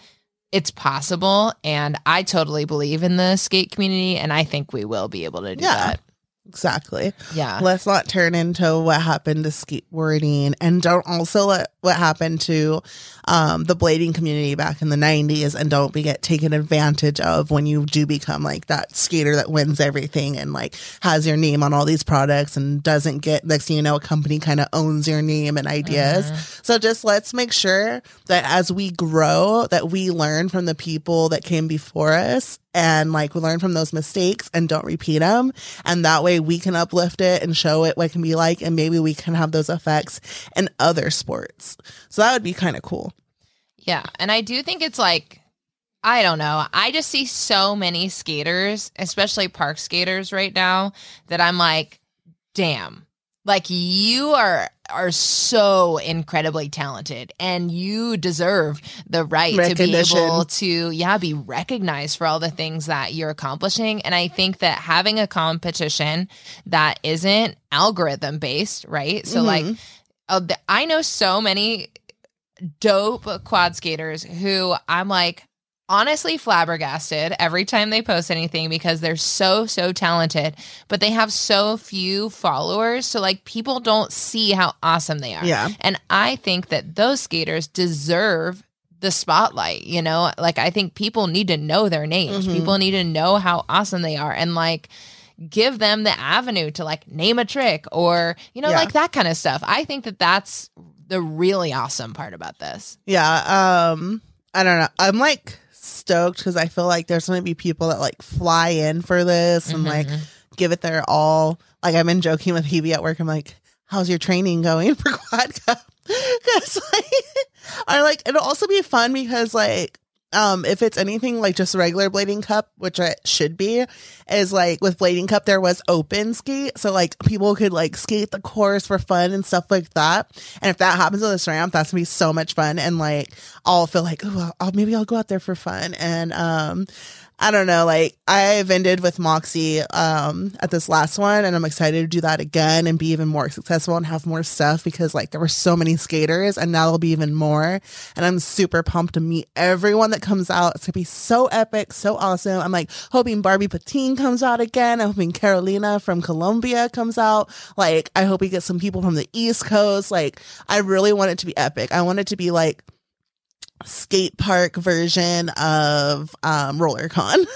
it's possible. And I totally believe in the skate community. And I think we will be able to do Yeah. that. Exactly. Yeah. Let's not turn into what happened to skateboarding and don't also let what happened to um, the blading community back in the 90s and don't be get taken advantage of when you do become like that skater that wins everything and like has your name on all these products and doesn't get next thing you know a company kind of owns your name and ideas so just let's make sure that as we grow that we learn from the people that came before us and like learn from those mistakes and don't repeat them and that way we can uplift it and show it what it can be like and maybe we can have those effects in other sports so that would be kind of cool Yeah. And I do think it's like, I don't know. I just see so many skaters, especially park skaters right now, that I'm like, damn. Like you are are so incredibly talented and you deserve the right to be able to yeah be recognized for all the things that you're accomplishing. And i think that having a competition that isn't algorithm based right? So Mhm. like uh, th- i know so many dope quad skaters who I'm like honestly flabbergasted every time they post anything because they're so so talented but they have so few followers so like people don't see how awesome they are yeah and I think that those skaters deserve the spotlight, you know? Like I think people need to know their names. Mhm. People need to know how awesome they are and like give them the avenue to like name a trick or, you know, Yeah. like that kind of stuff. I think that that's the really awesome part about this. Yeah. Um, I don't know. I'm like stoked because I feel like there's going to be people that like fly in for this and like Mhm. give it their all. Like I've been joking with Hebe at work. I'm like, how's your training going for Quad Cup? Because like, I like it'll also be fun because like um if it's anything like just regular blading cup which it should be is like with blading cup there was open skate so like people could like skate the course for fun and stuff like that. And if that happens on this ramp that's gonna be so much fun and like i'll feel like oh maybe i'll go out there for fun. And um I don't know, like I've ended with Moxie um at this last one and I'm excited to do that again and be even more successful and have more stuff because like there were so many skaters and now there'll be even more. And I'm super pumped to meet everyone that comes out. It's gonna be so epic, so awesome. I'm like hoping Barbie Patine comes out again. I'm hoping Carolina from Colombia comes out. Like I hope we get some people from the East Coast. Like I really want it to be epic. I want it to be like skate park version of um RollerCon.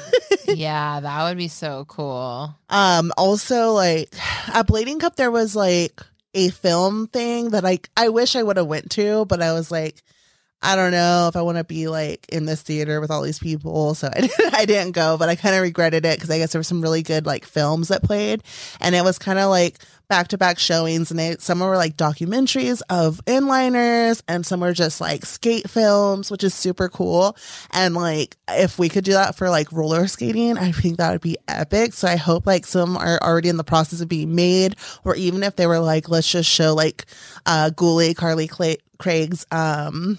yeah, that would be so cool. um also like at Blading Cup there was like a film thing that like I wish I would have went to, but I was like I don't know if I want to be like in this theater with all these people. So I didn't, I didn't go, but I kind of regretted it because I guess there were some really good like films that played and it was kind of like back to back showings. And they, some were like documentaries of inliners and some were just like skate films, which is super cool. And like, if we could do that for like roller skating, I think that would be epic. So I hope like some are already in the process of being made, or even if they were like, let's just show like, uh, Ghoulie, Carly Clay, Craig's, um,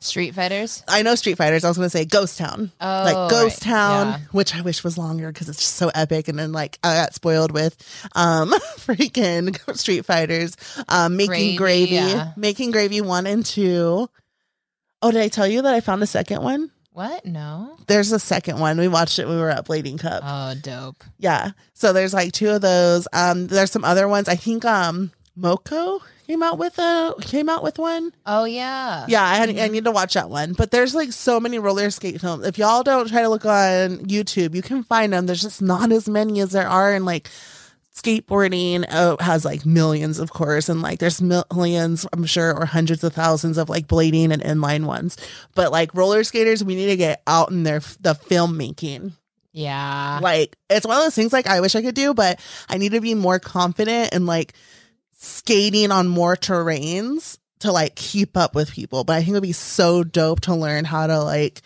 Street Fighters. I know Street Fighters. I was gonna say Ghost Town, Oh, like Ghost right. Town, Yeah. which I wish was longer because it's just so epic. And then like I got spoiled with um freaking Street Fighters, um making Gravy, gravy, yeah. making gravy one and two. Oh, did I tell you that I found a second one? What? No. There's a second one. We watched it when we were at Blading Cup. Oh, dope. Yeah. So there's like two of those. Um, there's some other ones. I think um Moko came out with a came out with one. Oh yeah. Yeah, I, had, I mm-hmm. need to watch that one. But there's like so many roller skate films. If y'all don't try to look on YouTube, you can find them. There's just not as many as there are in like skateboarding. Oh, has like millions, of course, and like there's millions, I'm sure, or hundreds of thousands of like blading and inline ones. But like roller skaters, we need to get out in their the filmmaking. Yeah. Like it's one of those things like I wish I could do, but I need to be more confident and like skating on more terrains to like keep up with people. But I think it would be so dope to learn how to like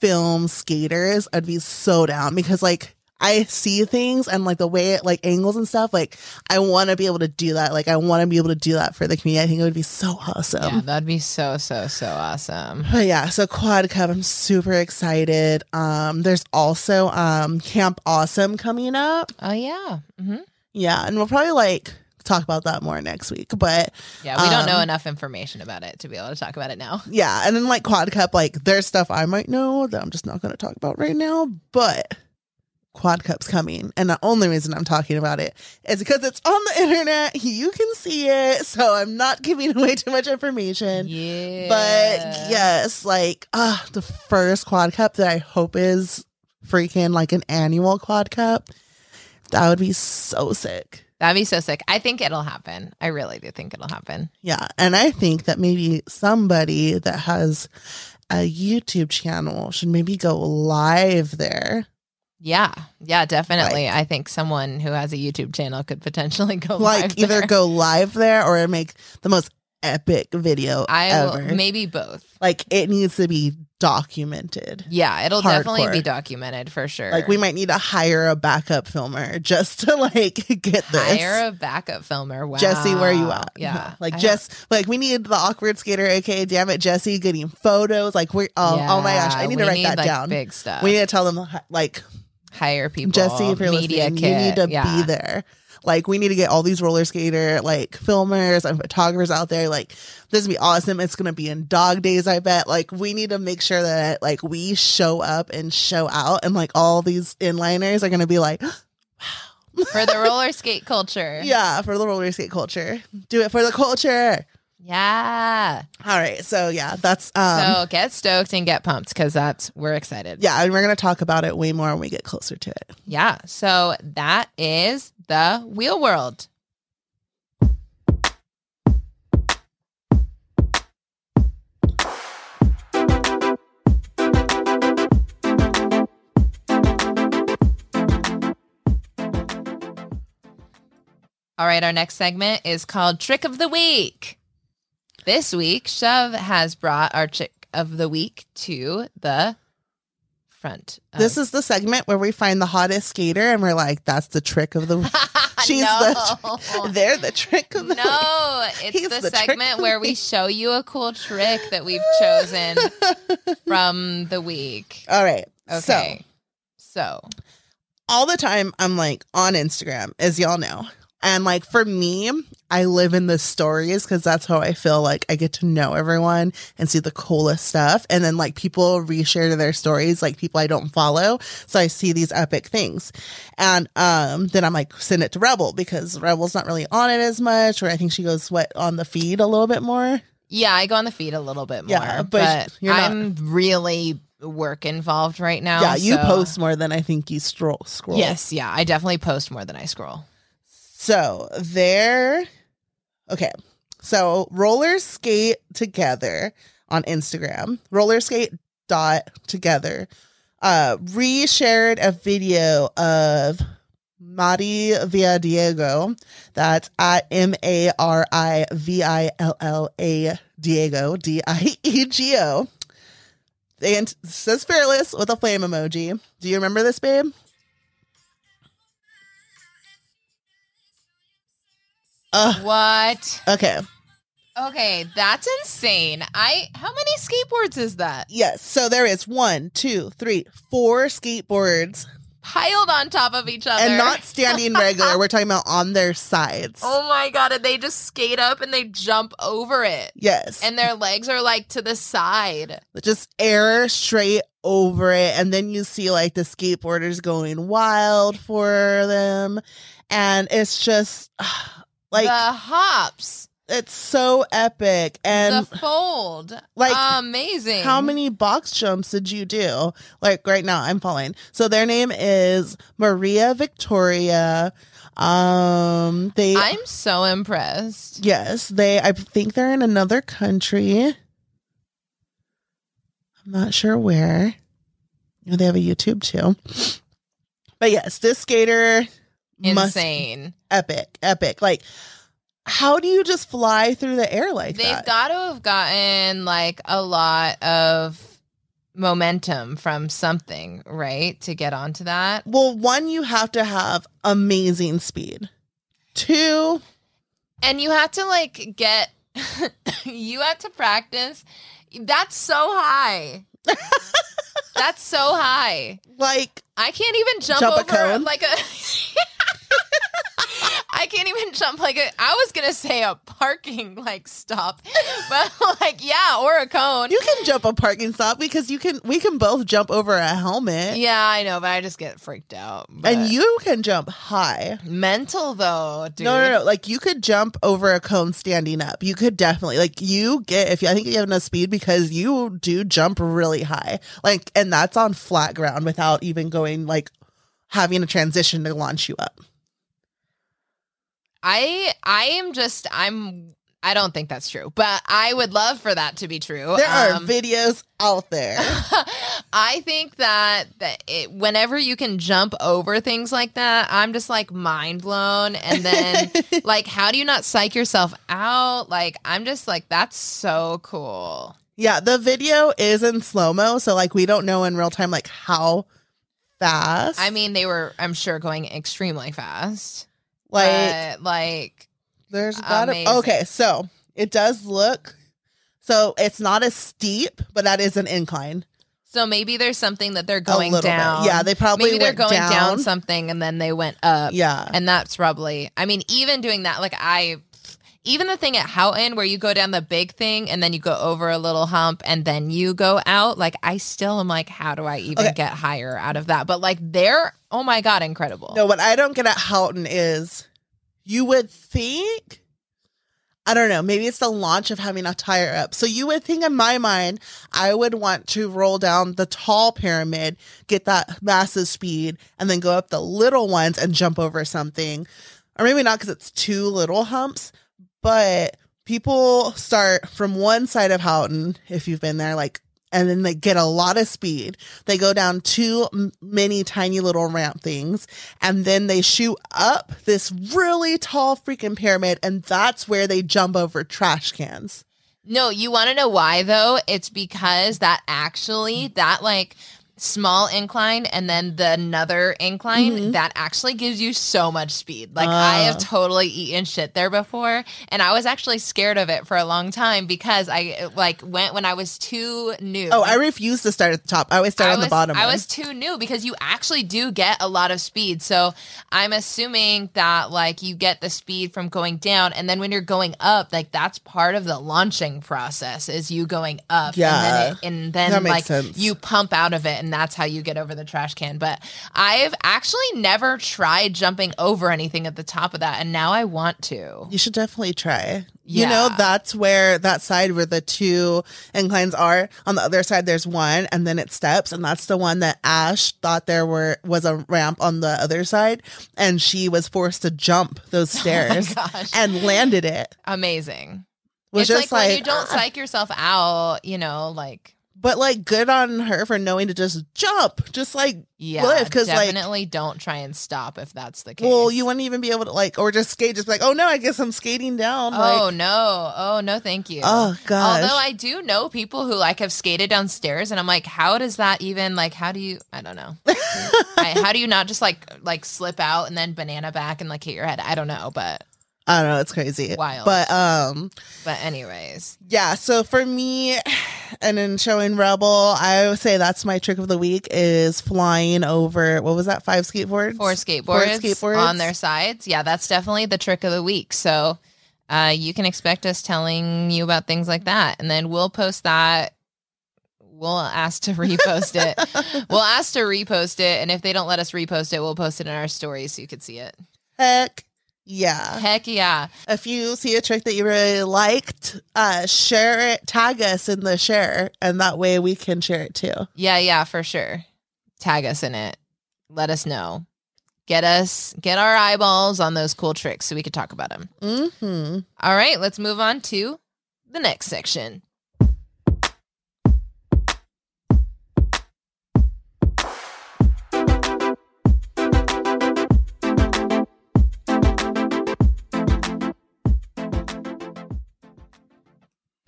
film skaters. I'd be so down because like I see things and like the way it like angles and stuff, like I want to be able to do that. Like I want to be able to do that for the community. I think it would be so awesome. yeah, that'd be so so so awesome. But yeah, so Quad Cup, I'm super excited. Um, there's also um Camp Awesome coming up. Oh yeah. Mm-hmm. Yeah, and we'll probably like talk about that more next week. But Yeah, we don't know Um, enough information about it to be able to talk about it now. yeah, and then like Quad Cup, like there's stuff I might know that I'm just not going to talk about right now. But Quad Cup's coming, and the only reason I'm talking about it is because it's on the internet. You can see it, so I'm not giving away too much information. Yeah. But yes, like uh the first quad cup that I hope is freaking like an annual quad cup. That would be so sick. That'd be so sick. I think it'll happen. I really do think it'll happen. Yeah. And I think that maybe somebody that has a YouTube channel should maybe go live there. Yeah. Yeah, definitely. I think someone who has a YouTube channel could potentially go Like live either there. go live there or make the most epic video I ever. will maybe both. like it needs to be documented. Yeah, it'll definitely be documented for sure. Like we might need to hire a backup filmer just to like get this. hire a backup filmer. Wow. Jesse, where are you at? Yeah. Like I Jess, like we need the awkward skater, aka damn it, Jesse, getting photos. Like we're oh, oh my gosh, I need to write need, that like, down. Big stuff. We need to tell them like hire people. Jesse, if you're media listening, kit. you need to yeah. be there. Like we need to get all these roller skater like filmers and photographers out there. Like this would be awesome. It's gonna be in dog days, I bet. Like we need to make sure that like we show up and show out and like all these inliners are gonna be like for the roller skate culture. Yeah, for the roller skate culture. Do it for the culture. Yeah. All right. So yeah, that's um so get stoked and get pumped because that's we're excited. yeah, and we're gonna talk about it way more when we get closer to it. Yeah. So that is the wheel world. All right, our next segment is called Trick of the Week. This week, Shove has brought our Trick of the Week to the front. of- This is the segment where we find the hottest skater and we're like, that's the trick of the she's no. the they're the trick of the week. No, it's He's the, the segment where we show you a cool trick that we've chosen from the week. All right. Okay. So, all the time I'm like on Instagram, as y'all know. And like for me, I live in the stories because that's how I feel like I get to know everyone and see the coolest stuff. And then like people reshare to their stories, like people I don't follow. So I see these epic things. And um then I'm like, send it to Rebel because Rebel's not really on it as much, or I think she goes what on the feed a little bit more. yeah, I go on the feed a little bit more, Yeah, but but, you're not- I'm really work involved right now. yeah, you so- post more than I think you scroll scroll. Yes, yeah, I definitely post more than I scroll. So there, okay. So roller skate together on Instagram, roller skate dot together, uh, reshared a video of Mari Villa Diego. That's at M A R I V I L L A Diego, D I E G O. And says fearless with a flame emoji. Do you remember this, babe? Uh, What? okay. Okay, that's insane. I how many skateboards is that? Yes. So there is one, two, three, four skateboards Piled on top of each other. and not standing regular. We're talking about on their sides. Oh my god, and they just skate up and they jump over it. Yes. And their legs are like to the side. just air straight over it. And then you see like the skateboarders going wild for them. And it's just like, the hops, it's so epic. And the fold. like, amazing. How many box jumps did you do? Like right now, I'm falling. So their name is Maria Victoria. Um, they I'm so impressed. yes, they. I think they're in another country. I'm not sure where. Oh, They have a YouTube too. But yes, this skater Insane. epic, epic. Like, how do you just fly through the air like that? They've that? got to have gotten like a lot of momentum from something, right? To get onto that. Well, one, you have to have amazing speed. Two, And you have to like get you have to practice. That's so high. That's so high. like, I can't even jump, Jump over like a I can't even jump like a I was gonna say a parking like stop. But like yeah, or a cone. you can jump a parking stop because you can, we can both jump over a helmet. yeah, I know, but I just get freaked out. But And you can jump high. mental though, dude. No, no, no. Like you could jump over a cone standing up. You could definitely like you get if you, I think you have enough speed because you do jump really high. Like and that's on flat ground without even going like having a transition to launch you up. I I am just I'm I don't think that's true, but I would love for that to be true. There are Um, videos out there. I think that that it, whenever you can jump over things like that, I'm just like mind blown. And then like, how do you not psych yourself out? Like, I'm just like, that's so cool. Yeah, the video is in slow mo, so like we don't know in real time like how fast. I mean, they were, I'm sure, going extremely fast. like but, like, there's gotta okay, so it does look so it's not as steep, but that is an incline. so maybe there's something that they're going down. bit. Yeah, they probably maybe they're going down. down. something and then they went up. Yeah. And that's probably, I mean, even doing that, like I, even the thing at Houghton where you go down the big thing and then you go over a little hump and then you go out, like I still am like, how do I even Okay. get higher out of that? But like they're, oh my God, incredible. No, what I don't get at Houghton is you would think, I don't know, maybe it's the launch of having a tire up. So you would think in my mind, I would want to roll down the tall pyramid, get that massive speed, and then go up the little ones and jump over something. Or maybe not because it's two little humps, but people start from one side of Houghton, if you've been there, like, and then they get a lot of speed. They go down two m- mini tiny little ramp things, and then they shoot up this really tall freaking pyramid, and that's where they jump over trash cans. No, you want to know why though? It's because that actually, that like, small incline and then the another incline Mhm. that actually gives you so much speed. Like I have Ah. totally eaten shit there before and I was actually scared of it for a long time because I like went when I was too new. Oh, I refuse to start at the top. I always start I on was, the bottom. I one. was too new because you actually do get a lot of speed. So I'm assuming that like you get the speed from going down, and then when you're going up, like that's part of the launching process is you going up. Yeah. and then, it, and then like sense. you pump out of it, and that's how you get over the trash can. But I've actually never tried jumping over anything at the top of that, and now I want to. You should definitely try. You know, that's where that side where the two inclines are. On the other side, there's one, and then it steps, and that's the one that Ash thought there were was a ramp on the other side, and she was forced to jump those stairs Oh and landed it. Amazing. Was it's just like, like, when you don't ah. psych yourself out, you know, like but like good on her for knowing to just jump, just like Yeah, live because like. definitely don't try and stop if that's the case. Well, you wouldn't even be able to like, or just skate, just like, oh no, I guess I'm skating down. Oh like, no! Oh no! Thank you. oh gosh. Although I do know people who like have skated downstairs, and I'm like, how does that even like? How do you? I don't know. I, how do you not just like like slip out and then banana back and like hit your head? I don't know, but I don't know, it's crazy. Wild. But um, but anyways, yeah. So for me, and in showing Rebel, I would say that's my trick of the week is flying over. What was that? Five skateboards. four skateboards, Four skateboards. on their sides. Yeah, that's definitely the trick of the week. So uh, you can expect us telling you about things like that, and then we'll post that. We'll ask to repost it. we'll ask to repost it, and if they don't let us repost it, we'll post it in our stories so you could see it. Heck yeah. Heck yeah! If you see a trick that you really liked, uh, share it. Tag us in the share, and that way we can share it too. Yeah, yeah, for sure. Tag us in it. Let us know. Get us, get our eyeballs on those cool tricks so we could talk about them. Mm-hmm. All right, let's move on to the next section.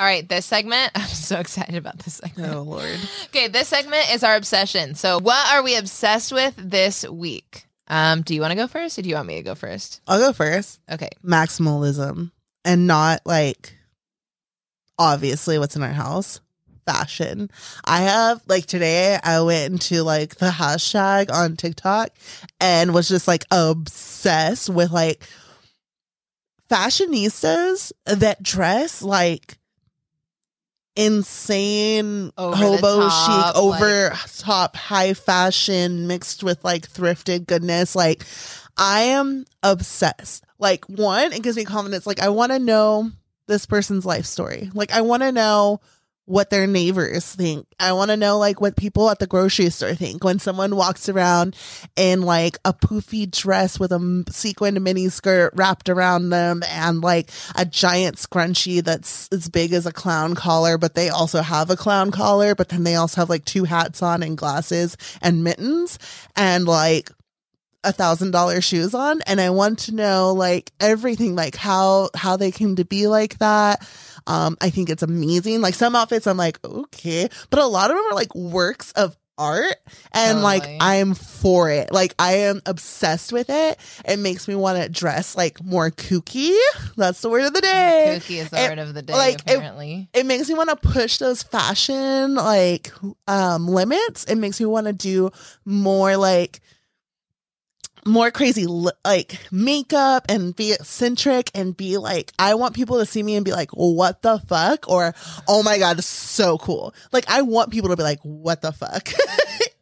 All right, this segment, I'm so excited about this segment. Oh Lord. Okay, this segment is our obsession. So, what are we obsessed with this week? Um, do you want to go first or do you want me to go first? I'll go first. Okay. maximalism and not like obviously what's in our house fashion i have like today i went into like the hashtag on tiktok and was just like obsessed with like fashionistas that dress like insane Over hobo top, chic over top high fashion mixed with like thrifted goodness like I am obsessed. Like, one, it gives me confidence. Like, I want to know this person's life story. Like, I want to know what their neighbors think. I want to know, like, what people at the grocery store think when someone walks around in, like, a poofy dress with a sequined mini skirt wrapped around them and, like, a giant scrunchie that's as big as a clown collar, but they also have a clown collar, but then they also have, like, two hats on and glasses and mittens. And, like, a thousand dollar shoes on and I want to know like everything like how how they came to be like that. Um I think it's amazing. Like some outfits I'm like, okay. But a lot of them are like works of art and like I'm for it. Like I am obsessed with it. It makes me want to dress like more kooky. That's the word of the day Kooky is the it- word of the day, like, it- apparently. it makes me want to push those fashion like um limits it makes me want to do more like more crazy like makeup and be eccentric and be like i want people to see me and be like what the fuck? or oh my god so cool. Like i want people to be like what the fuck?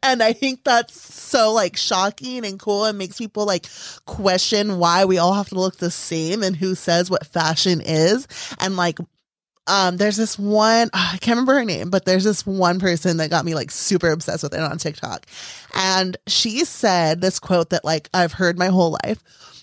And i think that's so like shocking and cool and makes people like question why we all have to look the same and who says what fashion is. And like um there's this one I can't remember her name, but there's this one person that got me like super obsessed with it on TikTok. And she said this quote that like I've heard my whole life.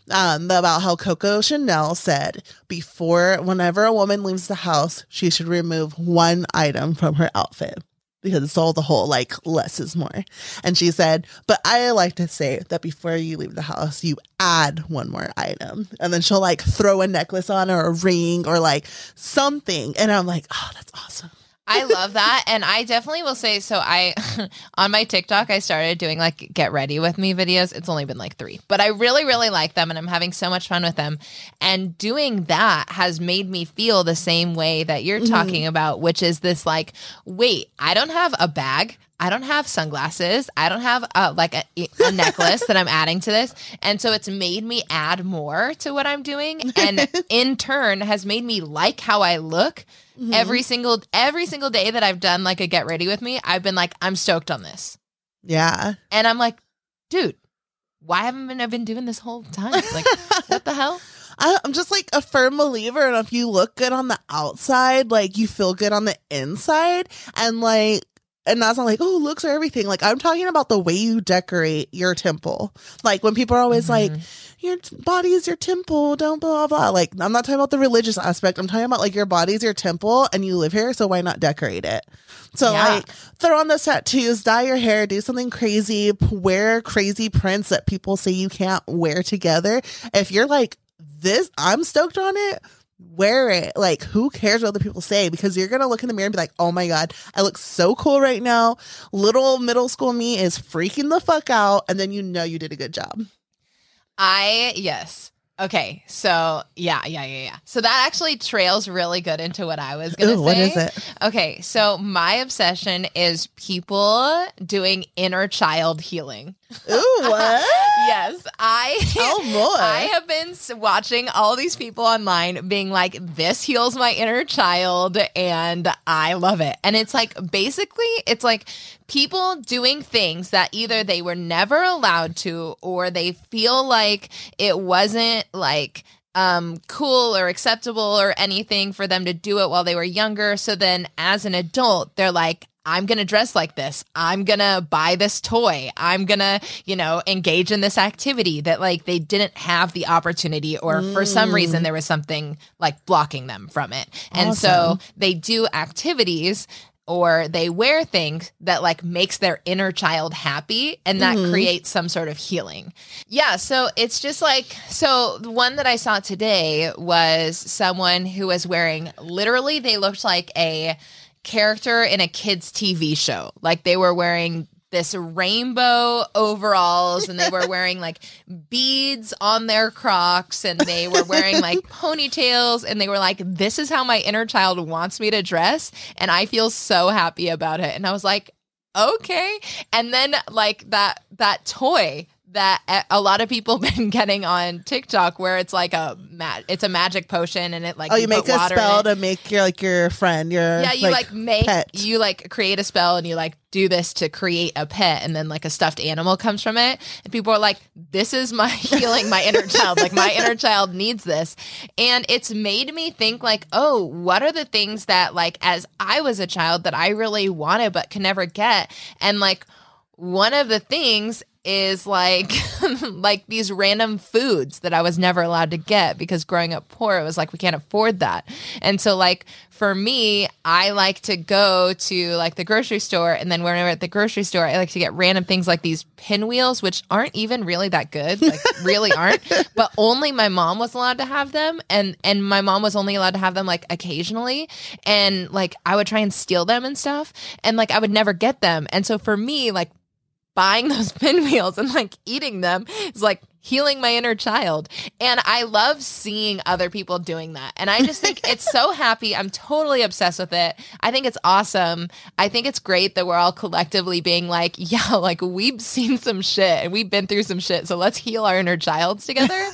Um, about how Coco Chanel said before whenever a woman leaves the house, she should remove one item from her outfit because it's all the whole like less is more. And she said, but I like to say that before you leave the house, you add one more item. And then she'll like throw a necklace on or a ring or like something. And I'm like, oh, that's awesome. I love that. And I definitely will say so I on my TikTok I started doing like get ready with me videos. It's only been like 3. But I really really like them and I'm having so much fun with them. And doing that has made me feel the same way that you're Mm-hmm. talking about, which is this like wait, I don't have a bag. I don't have sunglasses. I don't have uh, like a, a necklace that I'm adding to this. And so it's made me add more to what I'm doing. And in turn has made me like how I look Mm-hmm. every single every single day that I've done like a get ready with me. I've been like, I'm stoked on this. Yeah. And I'm like, dude, why haven't been, I been doing this whole time? Like, what the hell? I, I'm just like a firm believer, and if you look good on the outside, like you feel good on the inside, and like, and that's not like, oh, looks are everything. Like I'm talking about the way you decorate your temple. Like when people are always mm-hmm. like, your t- body is your temple, don't blah blah. blah. Like I'm not talking about the religious aspect. I'm talking about like your body is your temple, and you live here, so why not decorate it? So Yeah. like throw on the tattoos, dye your hair, do something crazy, wear crazy prints that people say you can't wear together. If you're like this, I'm stoked on it. Wear it. Like, who cares what other people say? Because you're gonna look in the mirror and be like, "Oh my god, I look so cool right now." Little middle school me is freaking the fuck out, and then you know you did a good job. I yes. Okay, so yeah, yeah, yeah, yeah. So that actually trails really good into what I was gonna Ooh, say. what is it? Okay, so my obsession is people doing inner child healing. Ooh, what? Yes, I Tell more. I have been watching all these people online being like, this heals my inner child, and I love it. And it's like, basically, it's like people doing things that either they were never allowed to, or they feel like it wasn't like, um, cool or acceptable or anything for them to do it while they were younger. So then as an adult, they're like, I'm going to dress like this. I'm going to buy this toy. I'm going to, you know, engage in this activity that like they didn't have the opportunity or for some reason there was something like blocking them from it. And so they do activities or they wear things that like makes their inner child happy and that mm-hmm. creates some sort of healing. Yeah, so it's just like so the one that I saw today was someone who was wearing literally they looked like a character in a kids TV show. Like they were wearing this rainbow overalls and they were wearing like beads on their crocs and they were wearing like ponytails and they were like this is how my inner child wants me to dress and I feel so happy about it. And I was like okay. And then like that that toy that a- lot of people been getting on TikTok where it's like a ma- it's a magic potion and it like Oh, you make put a water spell to make your like your friend, your Yeah, you like, make pet. you like create a spell and you like do this to create a pet and then like a stuffed animal comes from it. And people are like this is my healing my inner child. Like my inner child needs this. And it's made me think like oh what are the things that like as I was a child that I really wanted but can never get? And like one of the things is like like these random foods that I was never allowed to get because growing up poor it was like we can't afford that. And so like for me, I like to go to like the grocery store and then when we're at the grocery store, I like to get random things like these pinwheels which aren't even really that good, like really aren't, but only my mom was allowed to have them and and my mom was only allowed to have them like occasionally and like I would try and steal them and stuff and like I would never get them. And so for me like buying those pinwheels and like eating them is like healing my inner child. And I love seeing other people doing that. And I just think it's so happy. I'm totally obsessed with it. I think it's awesome. I think it's great that we're all collectively being like, yeah, like we've seen some shit and we've been through some shit. So let's heal our inner childs together.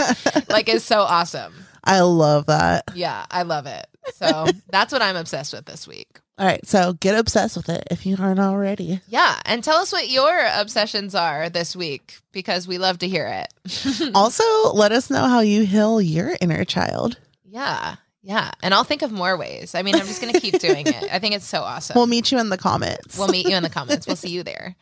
like it's so awesome. I love that. Yeah, I love it. So that's what I'm obsessed with this week. All right, so get obsessed with it if you aren't already. Yeah. And tell us what your obsessions are this week because we love to hear it. also, let us know how you heal your inner child. Yeah. Yeah. And I'll think of more ways. I mean, I'm just going to keep doing it. I think it's so awesome. We'll meet you in the comments. We'll meet you in the comments. We'll see you there.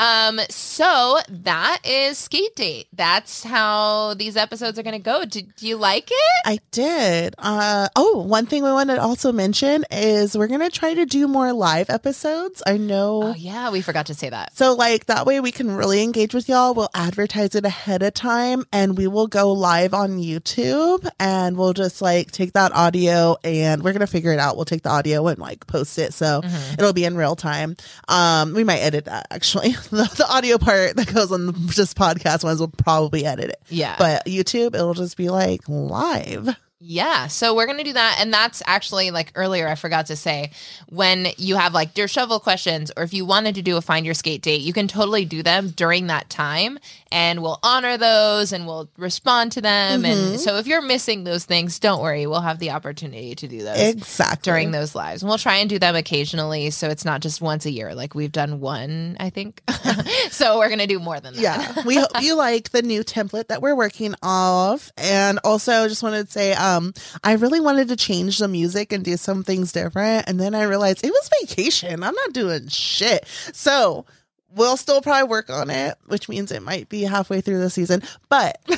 Um, so that is skate date. That's how these episodes are going to go. Did you like it? I did. Uh, oh, one thing we want to also mention is we're going to try to do more live episodes. I know. Oh yeah, we forgot to say that. So, like, that way we can really engage with y'all. We'll advertise it ahead of time and we will go live on YouTube and we'll just like take that audio and we're going to figure it out. We'll take the audio and like post it. So Mhm. it'll be in real time. Um, we might edit that actually. The, the audio part that goes on just podcast ones will probably edit it. Yeah. But YouTube, it'll just be like live. Yeah, so we're gonna do that, and that's actually like earlier I forgot to say when you have like dear shovel questions, or if you wanted to do a find your skate date, you can totally do them during that time, and we'll honor those and we'll respond to them. Mhm. And so if you're missing those things, don't worry, we'll have the opportunity to do those Exactly. during those lives, and we'll try and do them occasionally, so it's not just once a year. Like we've done one, I think. so we're gonna do more than that. yeah we hope you like the new template that we're working off and also just wanted to say um Um, i really wanted to change the music and do some things different and then i realized it was vacation i'm not doing shit so we'll still probably work on it which means it might be halfway through the season but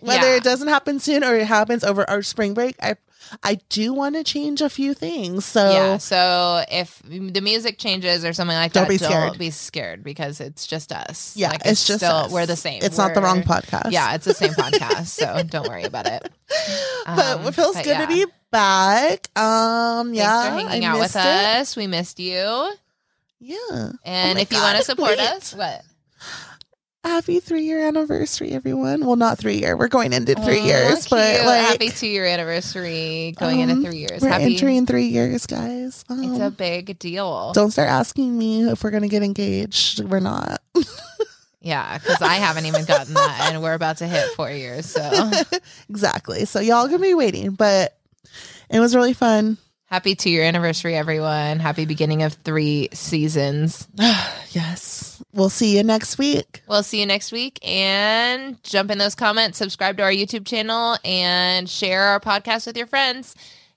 whether Yeah. it doesn't happen soon or it happens over our spring break i i do want to change a few things so Yeah. So if the music changes or something like Don't that, be don't scared. be scared because it's just us. yeah Like, it's, just still us. we're the same. it's not the wrong podcast Yeah, it's the same podcast. So don't worry about it. but Um, it feels but good yeah. to be back um yeah Thanks for hanging I out with it. us. We missed you. Yeah. And my if you want to support wait. us, what? Happy three year anniversary, everyone. Well, not three year. We're going into three Aw, years, but like happy two year anniversary going um, into three years. we're Happy. entering three years, guys. Um, it's a big deal. don't start asking me if we're gonna get engaged. We're not. Yeah, because I haven't even gotten that, and we're about to hit four years. So exactly. So y'all gonna be waiting, but it was really fun. Happy two year anniversary, everyone. Happy beginning of three seasons. yes. We'll see you next week. We'll see you next week and jump in those comments, subscribe to our YouTube channel, and share our podcast with your friends.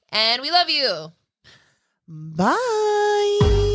And we love you. Bye.